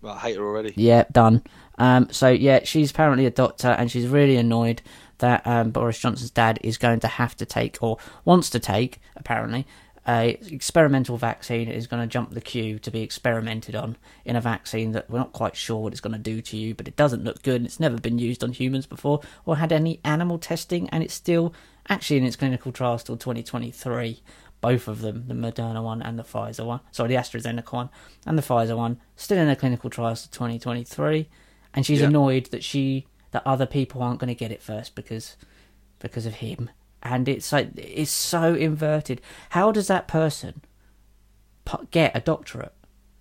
well, I hate her already. Yeah, done. Um, so yeah, she's apparently a doctor, and she's really annoyed that um, Boris Johnson's dad is going to have to take, or wants to take, apparently, a experimental vaccine is going to jump the queue to be experimented on in a vaccine that we're not quite sure what it's going to do to you, but it doesn't look good. and It's never been used on humans before or had any animal testing, and it's still actually in its clinical trials till 2023. Both of them, the Moderna one and the Pfizer one, sorry, the AstraZeneca one and the Pfizer one, still in their clinical trials till 2023. And she's Yeah. annoyed that she that other people aren't going to get it first because because of him. And it's like it's so inverted. How does that person get a doctorate?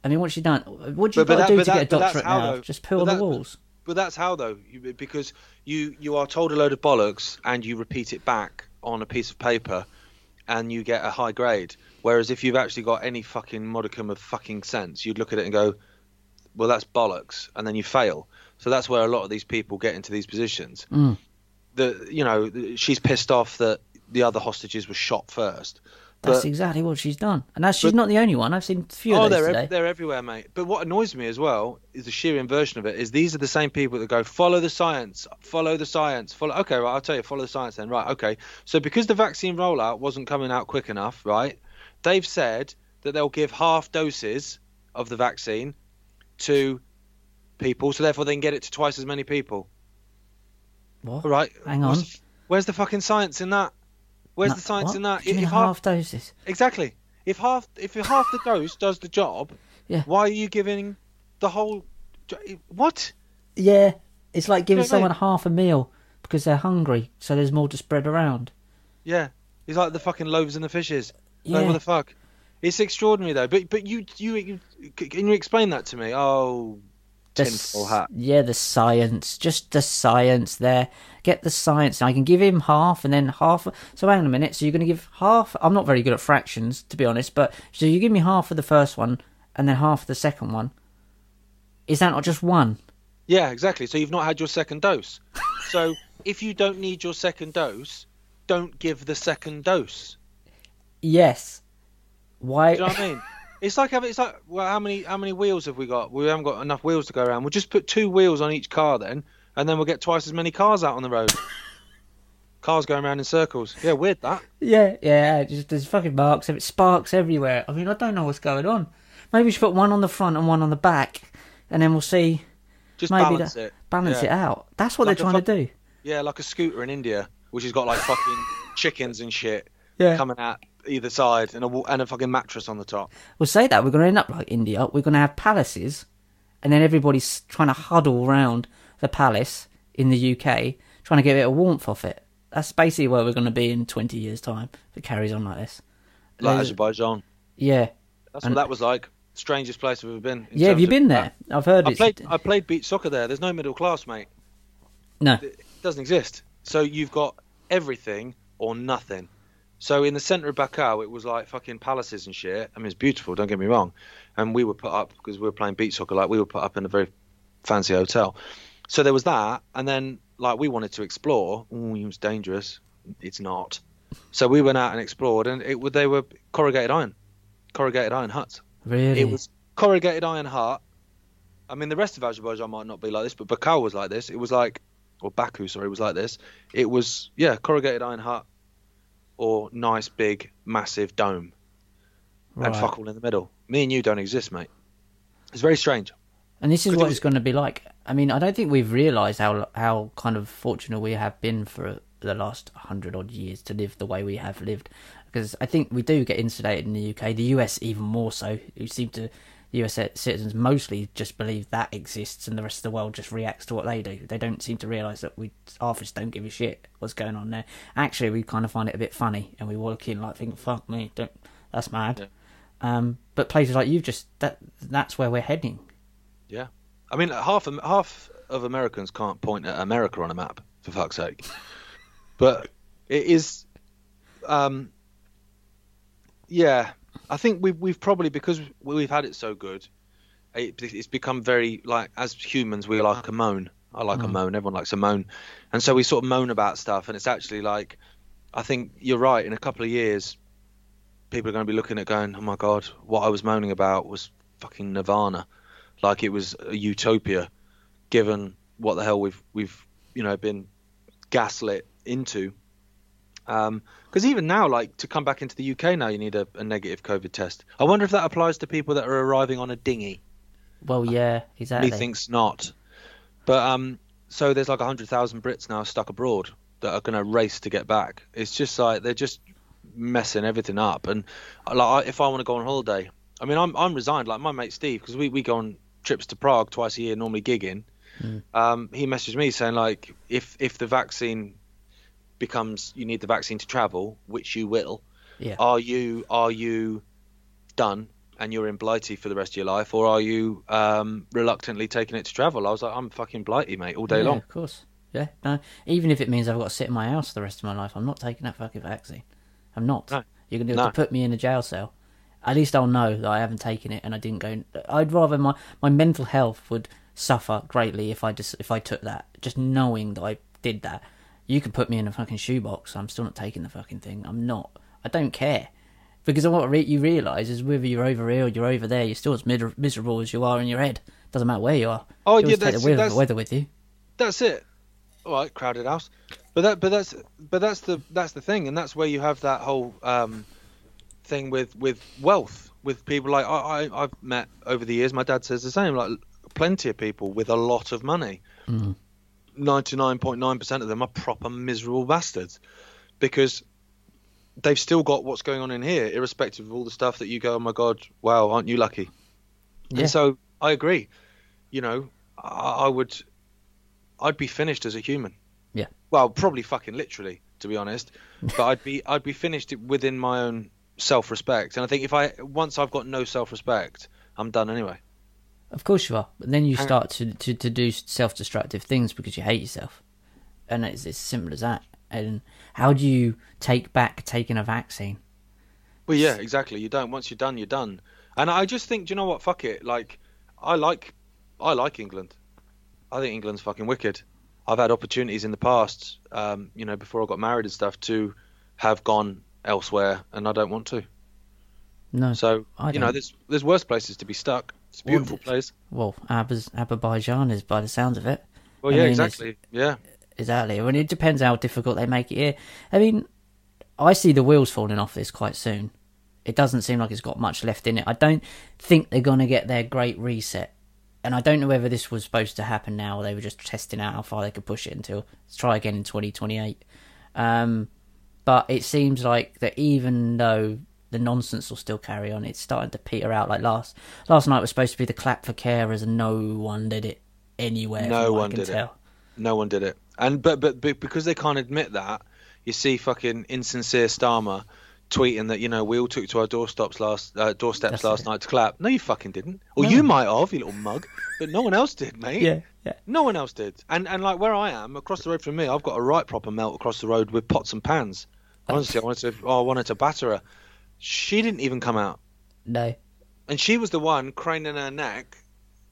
I mean, what's she done? What do you But- but got to that- do to that- get a doctorate now? though. Just poo But on the walls. But that's how though, you, because you you are told a load of bollocks and you repeat it back on a piece of paper, and you get a high grade. Whereas if you've actually got any fucking modicum of fucking sense, you'd look at it and go, "Well, that's bollocks," and then you fail. So that's where a lot of these people get into these positions. Mm. The you know she's pissed off that the other hostages were shot first. That's But- exactly what she's done, and that's she's but- not the only one. I've seen a few oh, of those they're today. ev- they're everywhere, mate. But what annoys me as well is the sheer inversion of it. Is these are the same people that go follow the science, follow the science, follow. Okay, right, I'll tell you, follow the science then. Right, okay. So because the vaccine rollout wasn't coming out quick enough, right? They've said that they'll give half doses of the vaccine to people, so therefore they can get it to twice as many people. What? All right. Hang on. the- Where's the fucking science in that? Where's No- the science what? in that? Do you If half doses? Exactly. If half if half the dose does the job, Yeah. why are you giving the whole? What? Yeah, it's like giving You know what I someone mean? half a meal because they're hungry, so there's more to spread around. Yeah, it's like the fucking loaves and the fishes. Yeah. Like, what the fuck? It's extraordinary though. But but you you, you can you explain that to me? Oh, tinfoil hat. Yeah, the science, just the science there. Get the science. I can give him half and then half. So hang on a minute. So you're going to give half. I'm not very good at fractions, to be honest. But so you give me half of the first one and then half of the second one. Is that not just one? Yeah, exactly. So you've not had your second dose. so if you don't need your second dose, don't give the second dose. Yes. Why? Do you know what I mean? It's like it's like well, how many how many wheels have we got? We haven't got enough wheels to go around. We'll just put two wheels on each car then, and then we'll get twice as many cars out on the road. cars going around in circles. Yeah, weird that. Yeah, yeah. Just there's fucking marks. It sparks everywhere. I mean, I don't know what's going on. Maybe we should put one on the front and one on the back, and then we'll see. Just Maybe balance that- it. Balance Yeah. it out. That's what Like they're trying fuck- to do. Yeah, like a scooter in India, which has got like fucking chickens and shit Yeah. coming out either side, and a and a fucking mattress on the top. We'll say that we're going to end up like India. We're going to have palaces, and then everybody's trying to huddle around the palace in the UK, trying to get a bit of warmth off it. That's basically where we're going to be in 20 years' time if it carries on like this. Like There's- Azerbaijan. yeah. That's And- what that was like. Strangest place I've ever been. in Yeah, have you been there? I've heard I played. I played beach soccer there. There's no middle class, mate. No. It doesn't exist. So you've got everything or nothing. So in the centre of Baku, it was like fucking palaces and shit. I mean, it's beautiful. Don't get me wrong. And we were put up because we were playing beach soccer. Like we were put up in a very fancy hotel. So there was that, and then like we wanted to explore. Ooh, it was dangerous. It's not. So we went out and explored, and it would they were corrugated iron, corrugated iron huts. Really? It was corrugated iron hut. I mean, the rest of Azerbaijan might not be like this, but Baku was like this. It was like, or Baku, sorry, was like this. It was, yeah, corrugated iron hut or nice, big, massive dome and fuck all in the middle. Me and you don't exist, mate. It's very strange. And this is what it's going to be like. I mean, I don't think we've realised how how kind of fortunate we have been for the last hundred odd years to live the way we have lived. Because I think we do get insulated in the UK, the US even more so. You seem to US citizens mostly just believe that exists, and the rest of the world just reacts to what they do. They don't seem to realise that we half us don't give a shit what's going on there. Actually, we kind of find it a bit funny, and we walk in like think, "Fuck me, don't." That's mad. Yeah. Um, but places like you've just that that's where we're heading. Yeah. I mean, half half of Americans can't point at America on a map, for fuck's sake. But it is, um, yeah. I think we've we've probably because we've had it so good, it, it's become very like as humans we like a moan. I like a mm. moan. Everyone likes a moan, and so we sort of moan about stuff. And it's actually like, I think you're right. In a couple of years, people are going to be looking at going, "Oh my god, what I was moaning about was fucking nirvana." like it was a utopia given what the hell we've we've you know been gaslit into because even now like to come back into the UK now you need a, a negative covid test. I wonder if that applies to people that are arriving on a dinghy. Well, yeah, exactly. methinks not. But um so there's like 100,000 Brits now stuck abroad that are going to race to get back. It's just like they're just messing everything up. And like I- if I want to go on holiday I mean I'm I'm resigned like my mate Steve because we we go on trips to Prague twice a year normally gigging. Um he messaged me saying like if if the vaccine becomes you need the vaccine to travel which you will Yeah. are you are you done and you're in blighty for the rest of your life or are you um reluctantly taking it to travel I was like I'm fucking blighty mate all day yeah, long Of course. Yeah. No. Even if it means I've got to sit in my house the rest of my life, I'm not taking that fucking vaccine. I'm not. No. You're gonna No. to put me in a jail cell. At least I'll know that I haven't taken it and I didn't go. I'd rather my my mental health would suffer greatly if I just if I took that. Just knowing that I did that. You could put me in a fucking shoebox. I'm still not taking the fucking thing. I'm not. I don't care. Because what re- you realise is whether you're over here or you're over there, you're still as miserable as you are in your head. Doesn't matter where you are. Oh, you yeah, take the weather, the weather with you. That's it. All right, crowded house. But that, but that's, but that's the that's the thing, and that's where you have that whole um, thing with with wealth, with people like I, I I've met over the years. My dad says the same. Like plenty of people with a lot of money. Mm. 99.9% of them are proper miserable bastards because they've still got what's going on in here, irrespective of all the stuff that you go, oh my God, wow, aren't you lucky? Yeah. And so I agree. You know, I, I would, I'd be finished as a human. Yeah. Well, probably fucking literally, to be honest. But I'd be, I'd be finished within my own self-respect. And I think if I once I've got no self-respect, I'm done anyway. Of course you are. But then you start to, to, to do self destructive things because you hate yourself. And it's as simple as that. And how do you take back taking a vaccine? Well, yeah, exactly. You don't. Once you're done, you're done. And I just think, do you know what? Fuck it. Like, I like, I like England. I think England's fucking wicked. I've had opportunities in the past, um, you know, before I got married and stuff, to have gone elsewhere, and I don't want to. No. So I you know, don't. there's there's worse places to be stuck. It's a beautiful Well, place. Well, Abaz- Azerbaijan is by the sounds of it. Well, I yeah, mean, exactly. Yeah, Exactly. I mean, it depends how difficult they make it here. I mean, I see the wheels falling off this quite soon. It doesn't seem like it's got much left in it. I don't think they're going to get their great reset. And I don't know whether this was supposed to happen now or they were just testing out how far they could push it until let's try again in 2028. Um, but it seems like that even though the nonsense will still carry on, it's starting to peter out. Like last last night was supposed to be the clap for carers, and no one did it anywhere. No from what I one did it. tell. no one did it. And but but, but because they can't admit that, you see fucking insincere Starmer tweeting that you know we all took to our doorsteps last uh, doorsteps That's last it. night to clap. No, you fucking didn't. Or No. you might have, you little mug, but no one else did, mate. Yeah, yeah. No one else did. And and like where I am, across the road from me, I've got a right proper melt across the road with pots and pans. Honestly, I wanted to oh, I wanted to batter her. She didn't even come out. No. And she was the one craning her neck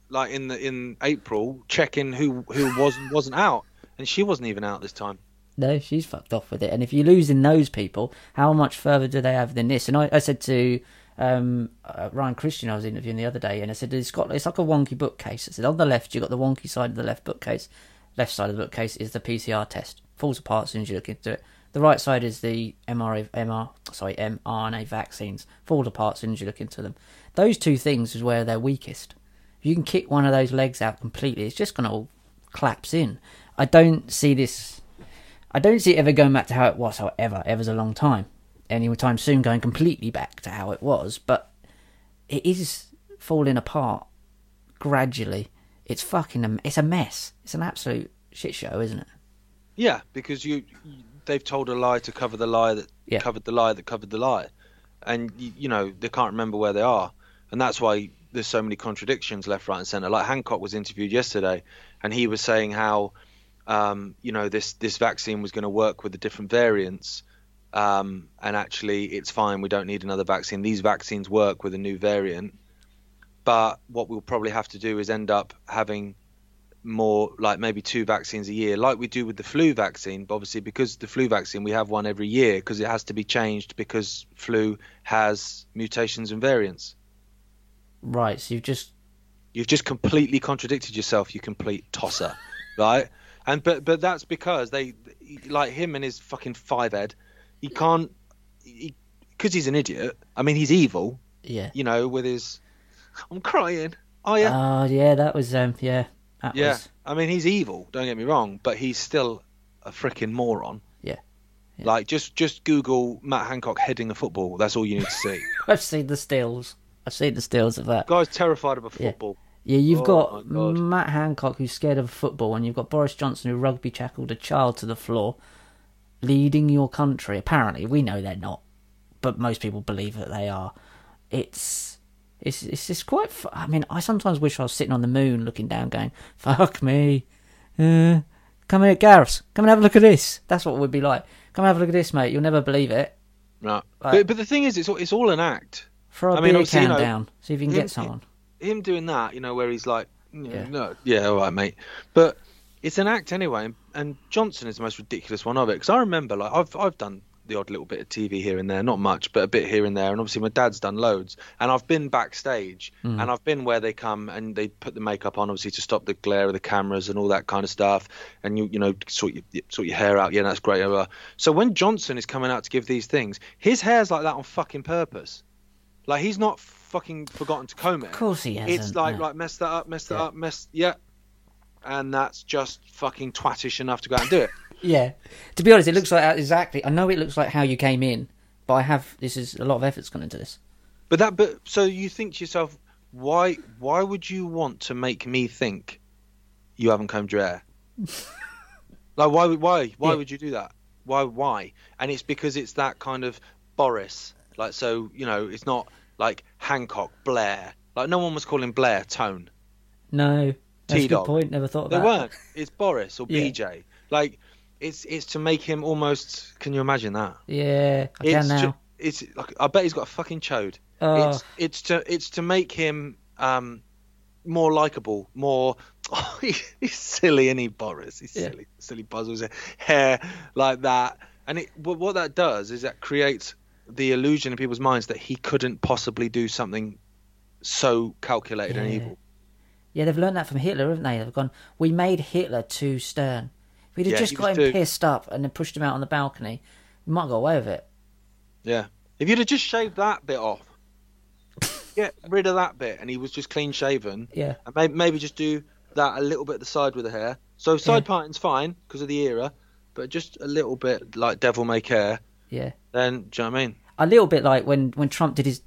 like in the in April, checking who who was and wasn't out. And she wasn't even out this time. No, she's fucked off with it. And if you're losing those people, how much further do they have than this? And I, I said to um, uh, Ryan Christian, I was interviewing the other day, and I said it's got it's like a wonky bookcase. I said on the left you have got the wonky side of the left bookcase. Left side of the bookcase is the PCR test. Falls apart as soon as you look into it. The right side is the mRNA, MR, sorry, mRNA vaccines. Falls apart as soon as you look into them. Those two things is where they're weakest. If you can kick one of those legs out completely, it's just going to all collapse in. I don't see this. I don't see it ever going back to how it was. However, ever's a long time. Any time soon, going completely back to how it was. But it is falling apart gradually. It's fucking. It's a mess. It's an absolute shit show, isn't it? Yeah, because you they've told a lie to cover the lie that Yeah. covered the lie that covered the lie, and you, you know they can't remember where they are, and that's why there's so many contradictions left, right, and centre. Like Hancock was interviewed yesterday, and he was saying how, um, you know, this this vaccine was going to work with the different variants, um, and actually it's fine. We don't need another vaccine. These vaccines work with a new variant, but what we'll probably have to do is end up having more like maybe two vaccines a year, like we do with the flu vaccine. But obviously, because the flu vaccine, we have one every year because it has to be changed because flu has mutations and variants. Right. So you've just You've just completely contradicted yourself, you complete tosser, right? And but but that's because they like him and his fucking five head. He can't because he's an idiot. I mean, he's evil, yeah. you know, with his. I'm crying. Oh yeah. Oh yeah, that was um yeah. That Yeah, was I mean he's evil. Don't get me wrong, but he's still a freaking moron. Yeah. Yeah. Like just just Google Matt Hancock heading a football. That's all you need to see. I've seen the stills. I've seen the stills of that. Guy's terrified of a football. Yeah, you've Oh, got. Matt Hancock who's scared of a football, and you've got Boris Johnson who rugby tackled a child to the floor, leading your country. Apparently, we know they're not, but most people believe that they are. It's it's it's just quite. fu- I mean, I sometimes wish I was sitting on the moon, looking down, going "fuck me." Uh, come here, Gareth. Come and have a look at this. That's what it would be like. Come and have a look at this, mate. You'll never believe it. Right. Right. But but the thing is, it's all, it's all an act. Throw a I mean, beer can you know, down. See if you can him- get someone. Him doing that, you know, where he's like, yeah, Yeah. no, yeah, all right, mate. But it's an act anyway, and, and Johnson is the most ridiculous one of it. Because I remember, like, I've I've done the odd little bit of TV here and there, not much, but a bit here and there. And obviously, my dad's done loads, and I've been backstage, Mm. and I've been where they come and they put the makeup on, obviously, to stop the glare of the cameras and all that kind of stuff. And you you know sort your sort your hair out, yeah, that's great. blah. So when Johnson is coming out to give these things, his hair's like that on fucking purpose. Like he's not fucking forgotten to comb it. Of course he hasn't. It's like no. like mess that up, mess that Yeah. up, mess yeah. And that's just fucking twatish enough to go out and do it. Yeah. To be honest, it looks like exactly. I know it looks like how you came in, but I have. This is a lot of effort's gone into this. But that but so you think to yourself, why why would you want to make me think you haven't combed your hair? like why would why why Yeah. would you do that? Why why? And it's because it's that kind of Boris. Like so, you know, it's not like Hancock, Blair. Like no one was calling Blair Tone. No, that's a good point. Never thought They about. it. weren't. It's Boris or Yeah. BJ. Like it's it's to make him almost. Can you imagine that? Yeah, I it's can now. ju- it's like I bet he's got a fucking chode. Oh, It's it's to it's to make him um more likable, more. Oh, he, he's silly, and he Boris. He's Yeah. silly, silly puzzles, hair like that, and it. What, what that does is that creates the illusion in people's minds that he couldn't possibly do something so calculated and evil. Yeah, they've learned that from Hitler, haven't they? They've gone, we made Hitler too stern. If we'd have Yeah, just got him too- pissed up and then pushed him out on the balcony, we might have got away with it. Yeah. If you'd have just shaved that bit off, get rid of that bit, and he was just clean shaven, Yeah. and maybe, maybe just do that a little bit at the side with the hair. So side Yeah. parting's fine because of the era, but just a little bit like devil may care. Yeah. Then do you know what I mean? A little bit like when, when Trump did his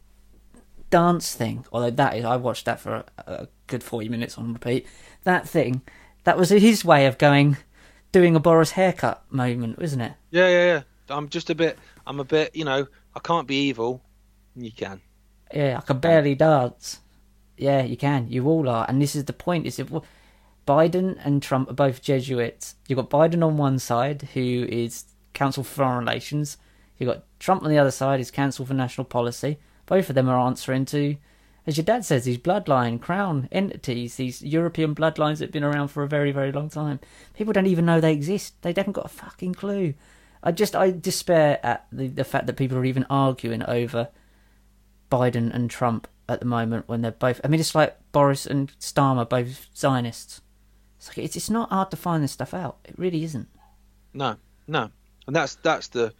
dance thing, although that is, I watched that for a, a good 40 minutes on repeat. That thing, that was his way of going, doing a Boris haircut moment, wasn't it? Yeah, yeah, yeah. I'm just a bit. I'm a bit. You know, I can't be evil. You can. Yeah, I can barely dance. Yeah, you can. You all are. And this is the point: is if Biden and Trump are both Jesuits. You've got Biden on one side, who is Council for Foreign Relations. You've got Trump on the other side, is Council for National Policy. Both of them are answering to, as your dad says, these bloodline, crown entities, these European bloodlines that have been around for a very, very long time. People don't even know they exist. They haven't got a fucking clue. I just, I despair at the, the fact that people are even arguing over Biden and Trump at the moment when they're both. I mean, it's like Boris and Starmer, both Zionists. It's like it's, it's not hard to find this stuff out. It really isn't. No, no, and that's that's the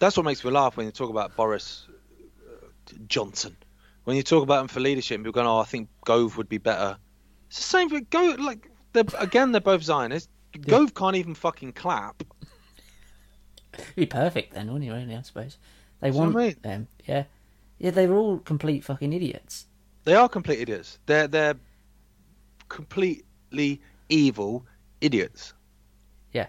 that's what makes me laugh when you talk about Boris uh, Johnson. When you talk about him for leadership, people going, "Oh, I think Gove would be better." It's the same for Gove. Like they're again, they're both Zionists. Gove can't even fucking clap. It'd be perfect then, wouldn't it? Really, I suppose they want I mean? them. Yeah, yeah. They were all complete fucking idiots. They are complete idiots. They're they're completely evil idiots. Yeah,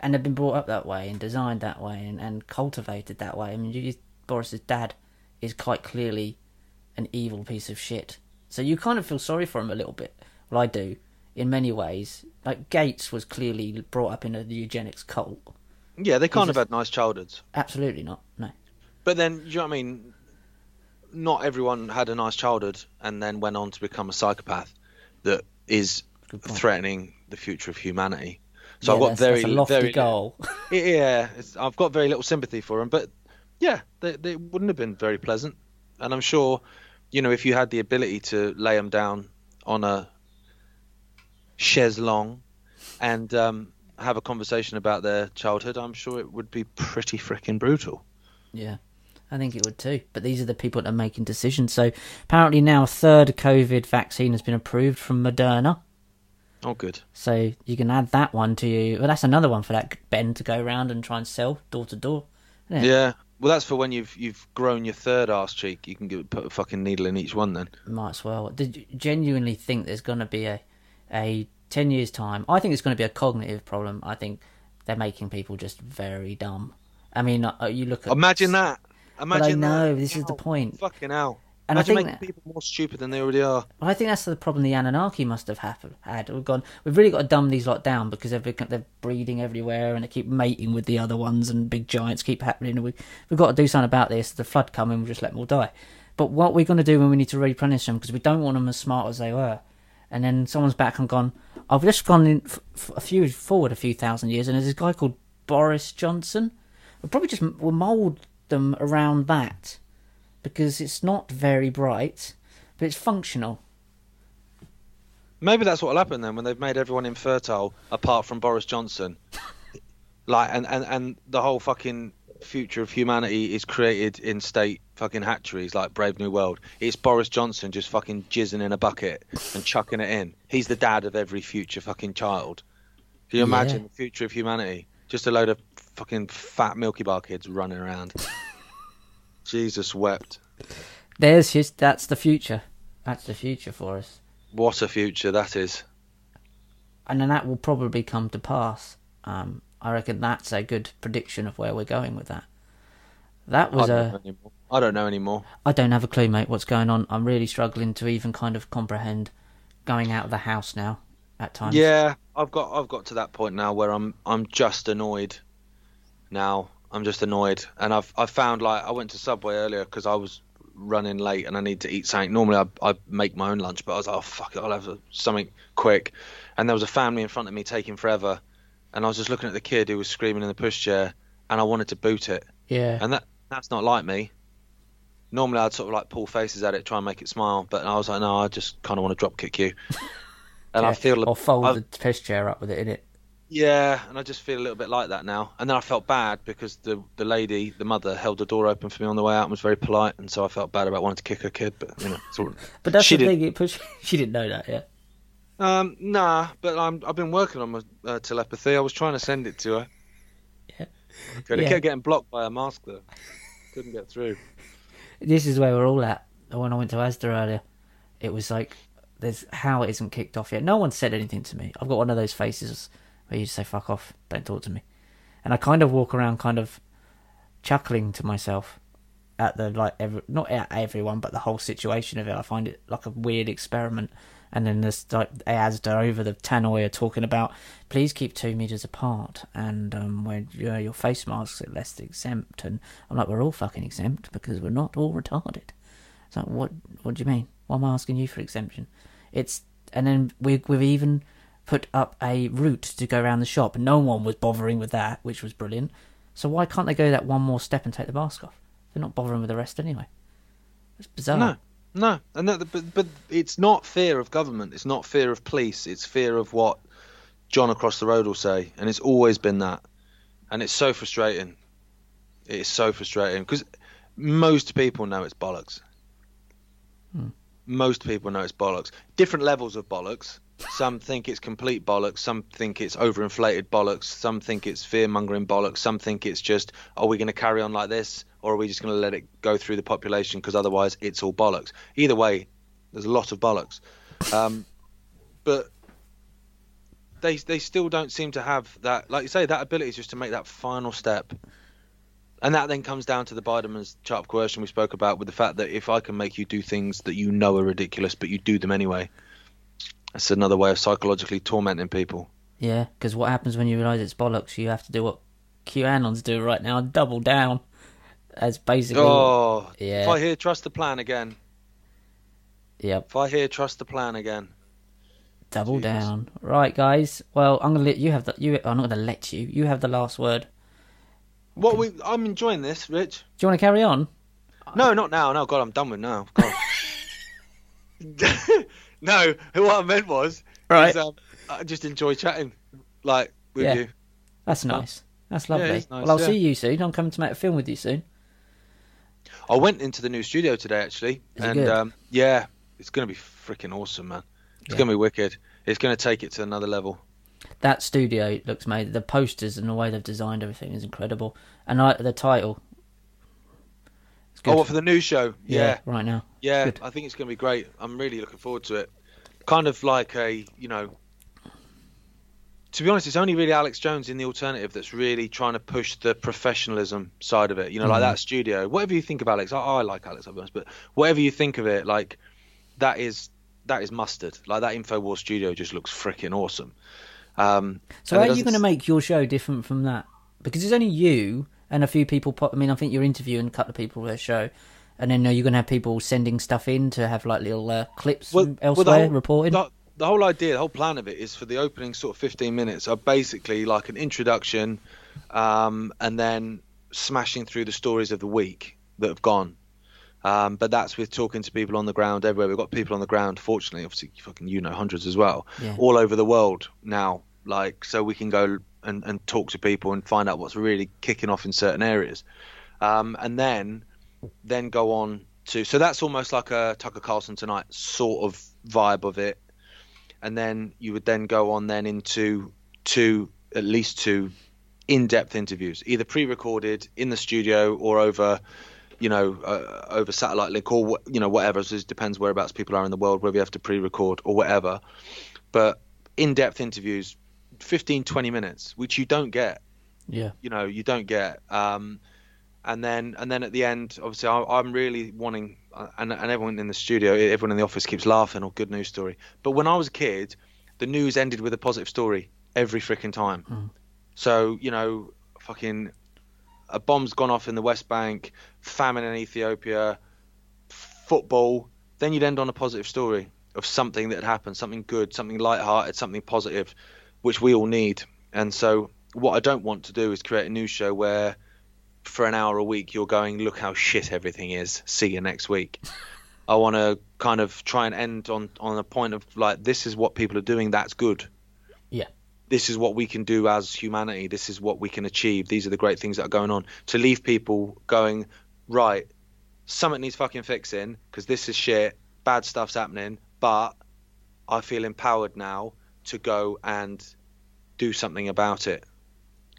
and they've been brought up that way and designed that way and, and cultivated that way. I mean, you, Boris's dad is quite clearly an evil piece of shit. So you kind of feel sorry for him a little bit. Well, I do, in many ways. Like Gates was clearly brought up in a eugenics cult. Yeah, they can't He's have had nice childhoods. Absolutely not. No. But then, you know what I mean? Not everyone had a nice childhood and then went on to become a psychopath that is threatening the future of humanity. So Yeah, I've got that's, very, that's a lofty very, goal. yeah, it's, I've got very little sympathy for them. But yeah, they, they wouldn't have been very pleasant. And I'm sure, you know, if you had the ability to lay them down on a chaise longue and um, have a conversation about their childhood, I'm sure it would be pretty freaking brutal. Yeah, I think it would too. But these are the people that are making decisions. So apparently now a third COVID vaccine has been approved from Moderna. Oh, good. So you can add that one to you. Well, that's another one for that Ben to go around and try and sell door to door. Yeah. Well, that's for when you've you've grown your third arse cheek. You can give, put a fucking needle in each one then. Might as well. Did you genuinely think there's going to be a a ten years time? I think it's going to be a cognitive problem. I think they're making people just very dumb. I mean, uh, you look at Imagine that. Imagine know, that. this is the point. Fucking hell. And I think that- people more stupid than they already are. Well, I think that's the problem the Anunnaki must have happen, had. We've gone. We've really got to dumb these lot down because they're they're breeding everywhere and they keep mating with the other ones and big giants keep happening. And we we've got to do something about this. The flood coming, we'll just let them all die. But what we're going to do when we need to replenish them because we don't want them as smart as they were. And then someone's back and gone. I've just gone in f- f- a few forward a few thousand years, and there's this guy called Boris Johnson. We'll probably just we'll mould them around that because it's not very bright, but it's functional. Maybe that's what'll happen then when they've made everyone infertile apart from Boris Johnson. like and, and, and the whole fucking future of humanity is created in state fucking hatcheries like Brave New World. It's Boris Johnson just fucking jizzing in a bucket and chucking it in. He's the dad of every future fucking child. Can you Yeah. imagine the future of humanity? Just a load of fucking fat Milky Bar kids running around. Jesus wept. There's his. That's the future. That's the future for us, What a future that is. and then that will probably come to pass. Um, I reckon that's a good prediction of where we're going with that. That was a. anymore. I don't know anymore. I don't have a clue, mate. What's going on? I'm really struggling to even kind of comprehend going out of the house now. At times. Yeah, I've got I've got to that point now where I'm I'm just annoyed. Now I'm just annoyed, and I've I found like I went to Subway earlier because I was running late and I need to eat something. Normally I I make my own lunch, but I was like, oh fuck it, I'll have something quick. And there was a family in front of me taking forever, and I was just looking at the kid who was screaming in the pushchair, and I wanted to boot it. Yeah. And that That's not like me. Normally, I'd sort of like pull faces at it, try and make it smile, but I was like, no, I just kind of want to drop kick you. And I Yeah, feel or fold I've- the piss chair up with it in it. Yeah, and I just feel a little bit like that now. And then I felt bad because the the lady, the mother, held the door open for me on the way out and was very polite, and so I felt bad about wanting to kick her kid. But you know, it's all... But that's the thing. It push. She didn't know that. Yeah. um, nah. But I'm I've been working on my uh, telepathy. I was trying to send it to her. Yeah. But it Yeah. kept getting blocked by a mask though. Couldn't get through. This is where we're all at. When I went to Asda earlier, it was like, "There's how it isn't kicked off yet." No one said anything to me. I've got one of those faces where you just say "fuck off," don't talk to me, and I kind of walk around, kind of chuckling to myself at the like, every, not at everyone, but the whole situation of it. I find it like a weird experiment. And then there's like Asda over the tannoy are talking about, please keep two meters apart, and um, when uh, your face masks are less exempt. And I'm like, we're all fucking exempt because we're not all retarded. It's like, what? What do you mean? Why am I asking you for exemption? It's and then we we've even put up a route to go around the shop. No one was bothering with that, which was brilliant. So why can't they go that one more step and take the mask off? They're not bothering with the rest anyway. It's bizarre. No, no, and that, but but it's not fear of government. It's not fear of police. It's fear of what John across the road will say, and it's always been that. And it's so frustrating. It is so frustrating because most people know it's bollocks. Hmm. Most people know it's bollocks. Different levels of bollocks. Some think it's complete bollocks. Some think it's overinflated bollocks. Some think it's fear mongering bollocks. Some think it's just, are we going to carry on like this, or are we just going to let it go through the population because otherwise it's all bollocks. Either way, there's a lot of bollocks. Um, but they they still don't seem to have that, like you say, that ability is just to make that final step. And that then comes down to the Biderman's of coercion we spoke about, with the fact that if I can make you do things that you know are ridiculous, but you do them anyway, that's another way of psychologically tormenting people. Yeah, because what happens when you realise it's bollocks? You have to do what QAnon's doing right now, double down. As basically, Oh, Yeah. if I hear trust the plan again, yep, if I hear trust the plan again, double Jesus. down. Right, guys. Well, I'm gonna let you have the. You, I'm not gonna let you. You have the last word. what we I'm enjoying this, Rich. Do you want to carry on? No, not now. No, God, I'm done with now. God. no, what I meant was, Right. is, um, I just enjoy chatting, like with Yeah. you. That's nice. That's lovely. it's nice, well, I'll yeah. see you soon. I'm coming to make a film with you soon. I went into the new studio today actually, Is and um, yeah, it's going to be freaking awesome, man. It's Yeah. going to be wicked. It's going to take it to another level. That studio looks made. The posters and the way they've designed everything is incredible. And I the title. Good. Oh, what for the new show? Yeah, right now. yeah. good. I think it's going to be great. I'm really looking forward to it. Kind of like a, you know, to be honest, it's only really Alex Jones in the alternative that's really trying to push the professionalism side of it. You know, like Mhm. that studio. Whatever you think of Alex, I, I like Alex, I'll be honest, but whatever you think of it, like that is that is mustard. Like that Infowars studio just looks freaking awesome. Um, So how are you going to make your show different from that? Because it's only you and a few people. Pop, I mean, I think you're interviewing a couple of people for their show, and then uh, you're going to have people sending stuff in to have like little uh, clips the elsewhere whole- reporting. The, the whole idea, the whole plan of it is for the opening sort of 15 minutes are basically like an introduction, um, and then smashing through the stories of the week that have gone. Um, but that's with talking to people on the ground everywhere. We've got people on the ground, fortunately, obviously, fucking you know, hundreds as well, Yeah. all over the world now. Like, so we can go and, and talk to people and find out what's really kicking off in certain areas, um, and then then go on to. So that's almost like a Tucker Carlson tonight sort of vibe of it, and then you would then go on then into two at least two in-depth interviews, either pre-recorded in the studio or over you know, uh, over satellite link or you know whatever. So it depends whereabouts people are in the world, whether you have to pre-record or whatever. But in-depth interviews, 15, 20 minutes, which you don't get. yeah, You know, you don't get. Um, and then and then at the end, obviously, I, I'm really wanting, uh, and and everyone in the studio, everyone in the office keeps laughing or good news story. But when I was a kid, the news ended with a positive story every freaking time. So you know, fucking a bomb's gone off in the West Bank, famine in Ethiopia, football. Then you'd end on a positive story of something that had happened, something good, something light-hearted, something positive, which we all need. And so, what I don't want to do is create a news show where for an hour a week you're going, look how shit everything is. See you next week. I want to kind of try and end on on a point of like this is what people are doing. That's good. Yeah. This is what we can do as humanity. This is what we can achieve. These are the great things that are going on. To leave people going right, something needs fucking fixing because this is shit. Bad stuff's happening, but I feel empowered now to go and do something about it.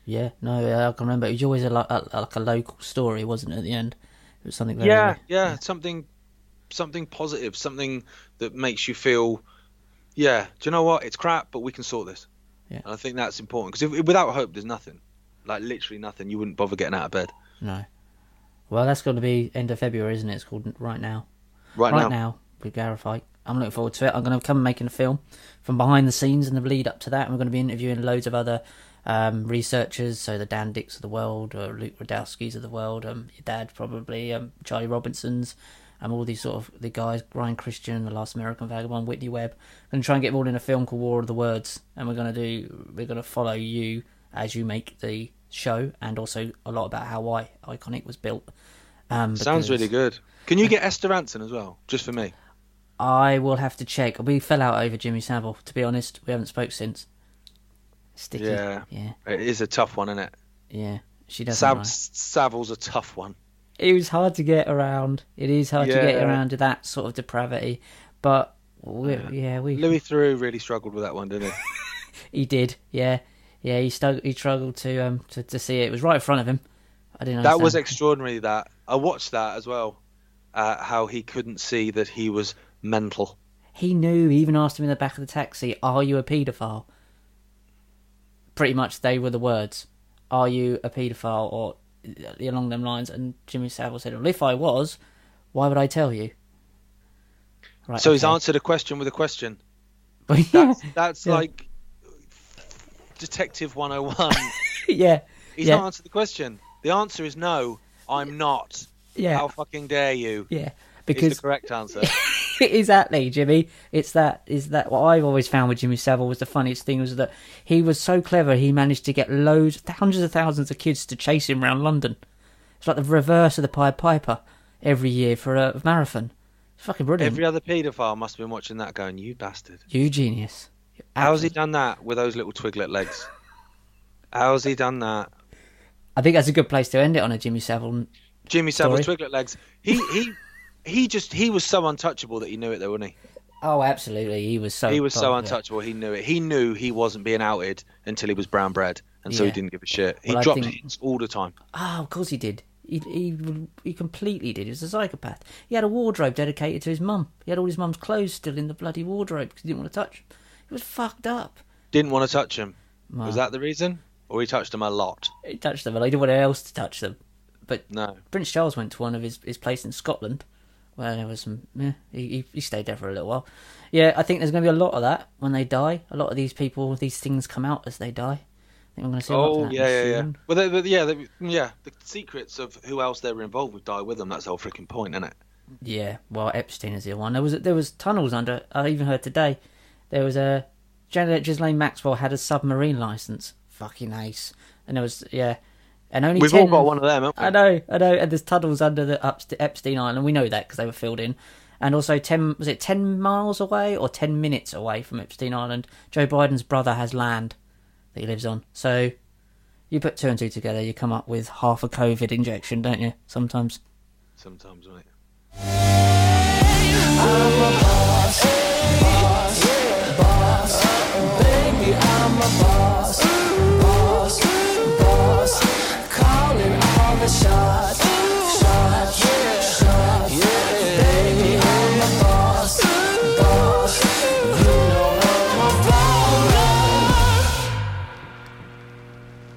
Yeah, no, yeah, I can remember. It was always a, a, like a local story, wasn't it? At the end, it was something very. yeah yeah something something positive something that makes you feel yeah do you know what it's crap but we can sort this Yeah. and i think that's important because without hope there's nothing like literally nothing you wouldn't bother getting out of bed No. Well, that's going to be end of February, isn't it? It's called Right Now. right, right now, now with Gareth Icke. I'm looking forward to it. I'm going to come making a film from behind the scenes and the lead up to that. And we're going to be interviewing loads of other um, researchers, so the Dan Dicks of the world, or Luke Rudkowski's of the world, um, your dad probably, um, Charlie Robinson's, um, all these sort of the guys, Ryan Christian, the Last American Vagabond, Whitney Webb. I'm going to try and get them all in a film called War of the Words, and we're going to do we're going to follow you as you make the show, and also a lot about how I Ickonic was built. Um, sounds really good can you get esther Rantzen as well just for me I will have to check. We fell out over Jimmy Savile. To be honest, we haven't spoke since. Sticky. Yeah. Yeah. it is a tough one isn't it Yeah. She doesn't. Sav- Savile's a tough one It was hard to get around. It is hard to get around to that sort of depravity, but Yeah. yeah, we. louis Theroux really struggled with that one didn't he He did. Yeah. Yeah. He struggled. He struggled to um to, to see it. It was right in front of him. I didn't. that was extraordinary that i watched that as well uh, how he couldn't see that he was mental He knew. He even asked him in the back of the taxi, "Are you a paedophile?" Pretty much, they were the words. Are you a paedophile, or uh, along them lines? And Jimmy Savile said, "Well, if I was, why would I tell you?" Right. so he's answered a question with a question But That's that's Yeah. like Detective 101. yeah, He's Yeah. not answered the question. The answer is no. I'm not. yeah, How fucking dare you? yeah. Because the correct answer. exactly, Jimmy. It's that is that what I've always found with Jimmy Savile was the funniest thing was that he was so clever he managed to get loads, hundreds of thousands of kids to chase him around London. It's like the reverse of the Pied Piper every year for a marathon. It's fucking brilliant. Every other paedophile must have been watching that, going, "You bastard." You genius. How's he done that with those little twiglet legs? How's he done that? I think that's a good place to end it on a Jimmy Savile. Jimmy Savile's Story. twiglet legs. He he he just he was so untouchable that he knew it though, wasn't he? Oh, absolutely. He was so. he was so untouchable. He knew it. He knew he wasn't being outed until he was brown bread, and so he didn't give a shit. He Well, dropped think- hints all the time. Oh, of course he did. He, he he completely did. He was a psychopath. He had a wardrobe dedicated to his mum. He had all his mum's clothes still in the bloody wardrobe because he didn't want to touch. Him. He was fucked up. Didn't want to touch him. Was that the reason? Or he touched him a lot? He touched them, but he didn't want anyone else to touch them. But No. Prince Charles went to one of his his place in Scotland where there was some. Yeah, he, he stayed there for a little while. Yeah, I think there's going to be a lot of that when they die. A lot of these people, these things come out as they die. I think we're going to see a lot of Oh that yeah, yeah, yeah. Well, they, but yeah, they, yeah. The secrets of who else they were involved with die with them. That's the whole freaking point, isn't it? Yeah, well, Epstein is the one. There was there was tunnels under. I even heard today there was a Janet Ghislaine Maxwell had a submarine license. Fucking ace. And there was yeah, and only We've 10, all got one of them. Haven't we? I know, I know. And there's tunnels under the Epstein Island. We know that because they were filled in. And also ten was it ten miles away or ten minutes away from Epstein Island? Joe Biden's brother has land that he lives on. So you put two and two together, you come up with half a COVID injection, don't you? Sometimes. Sometimes, right? I'm a shot.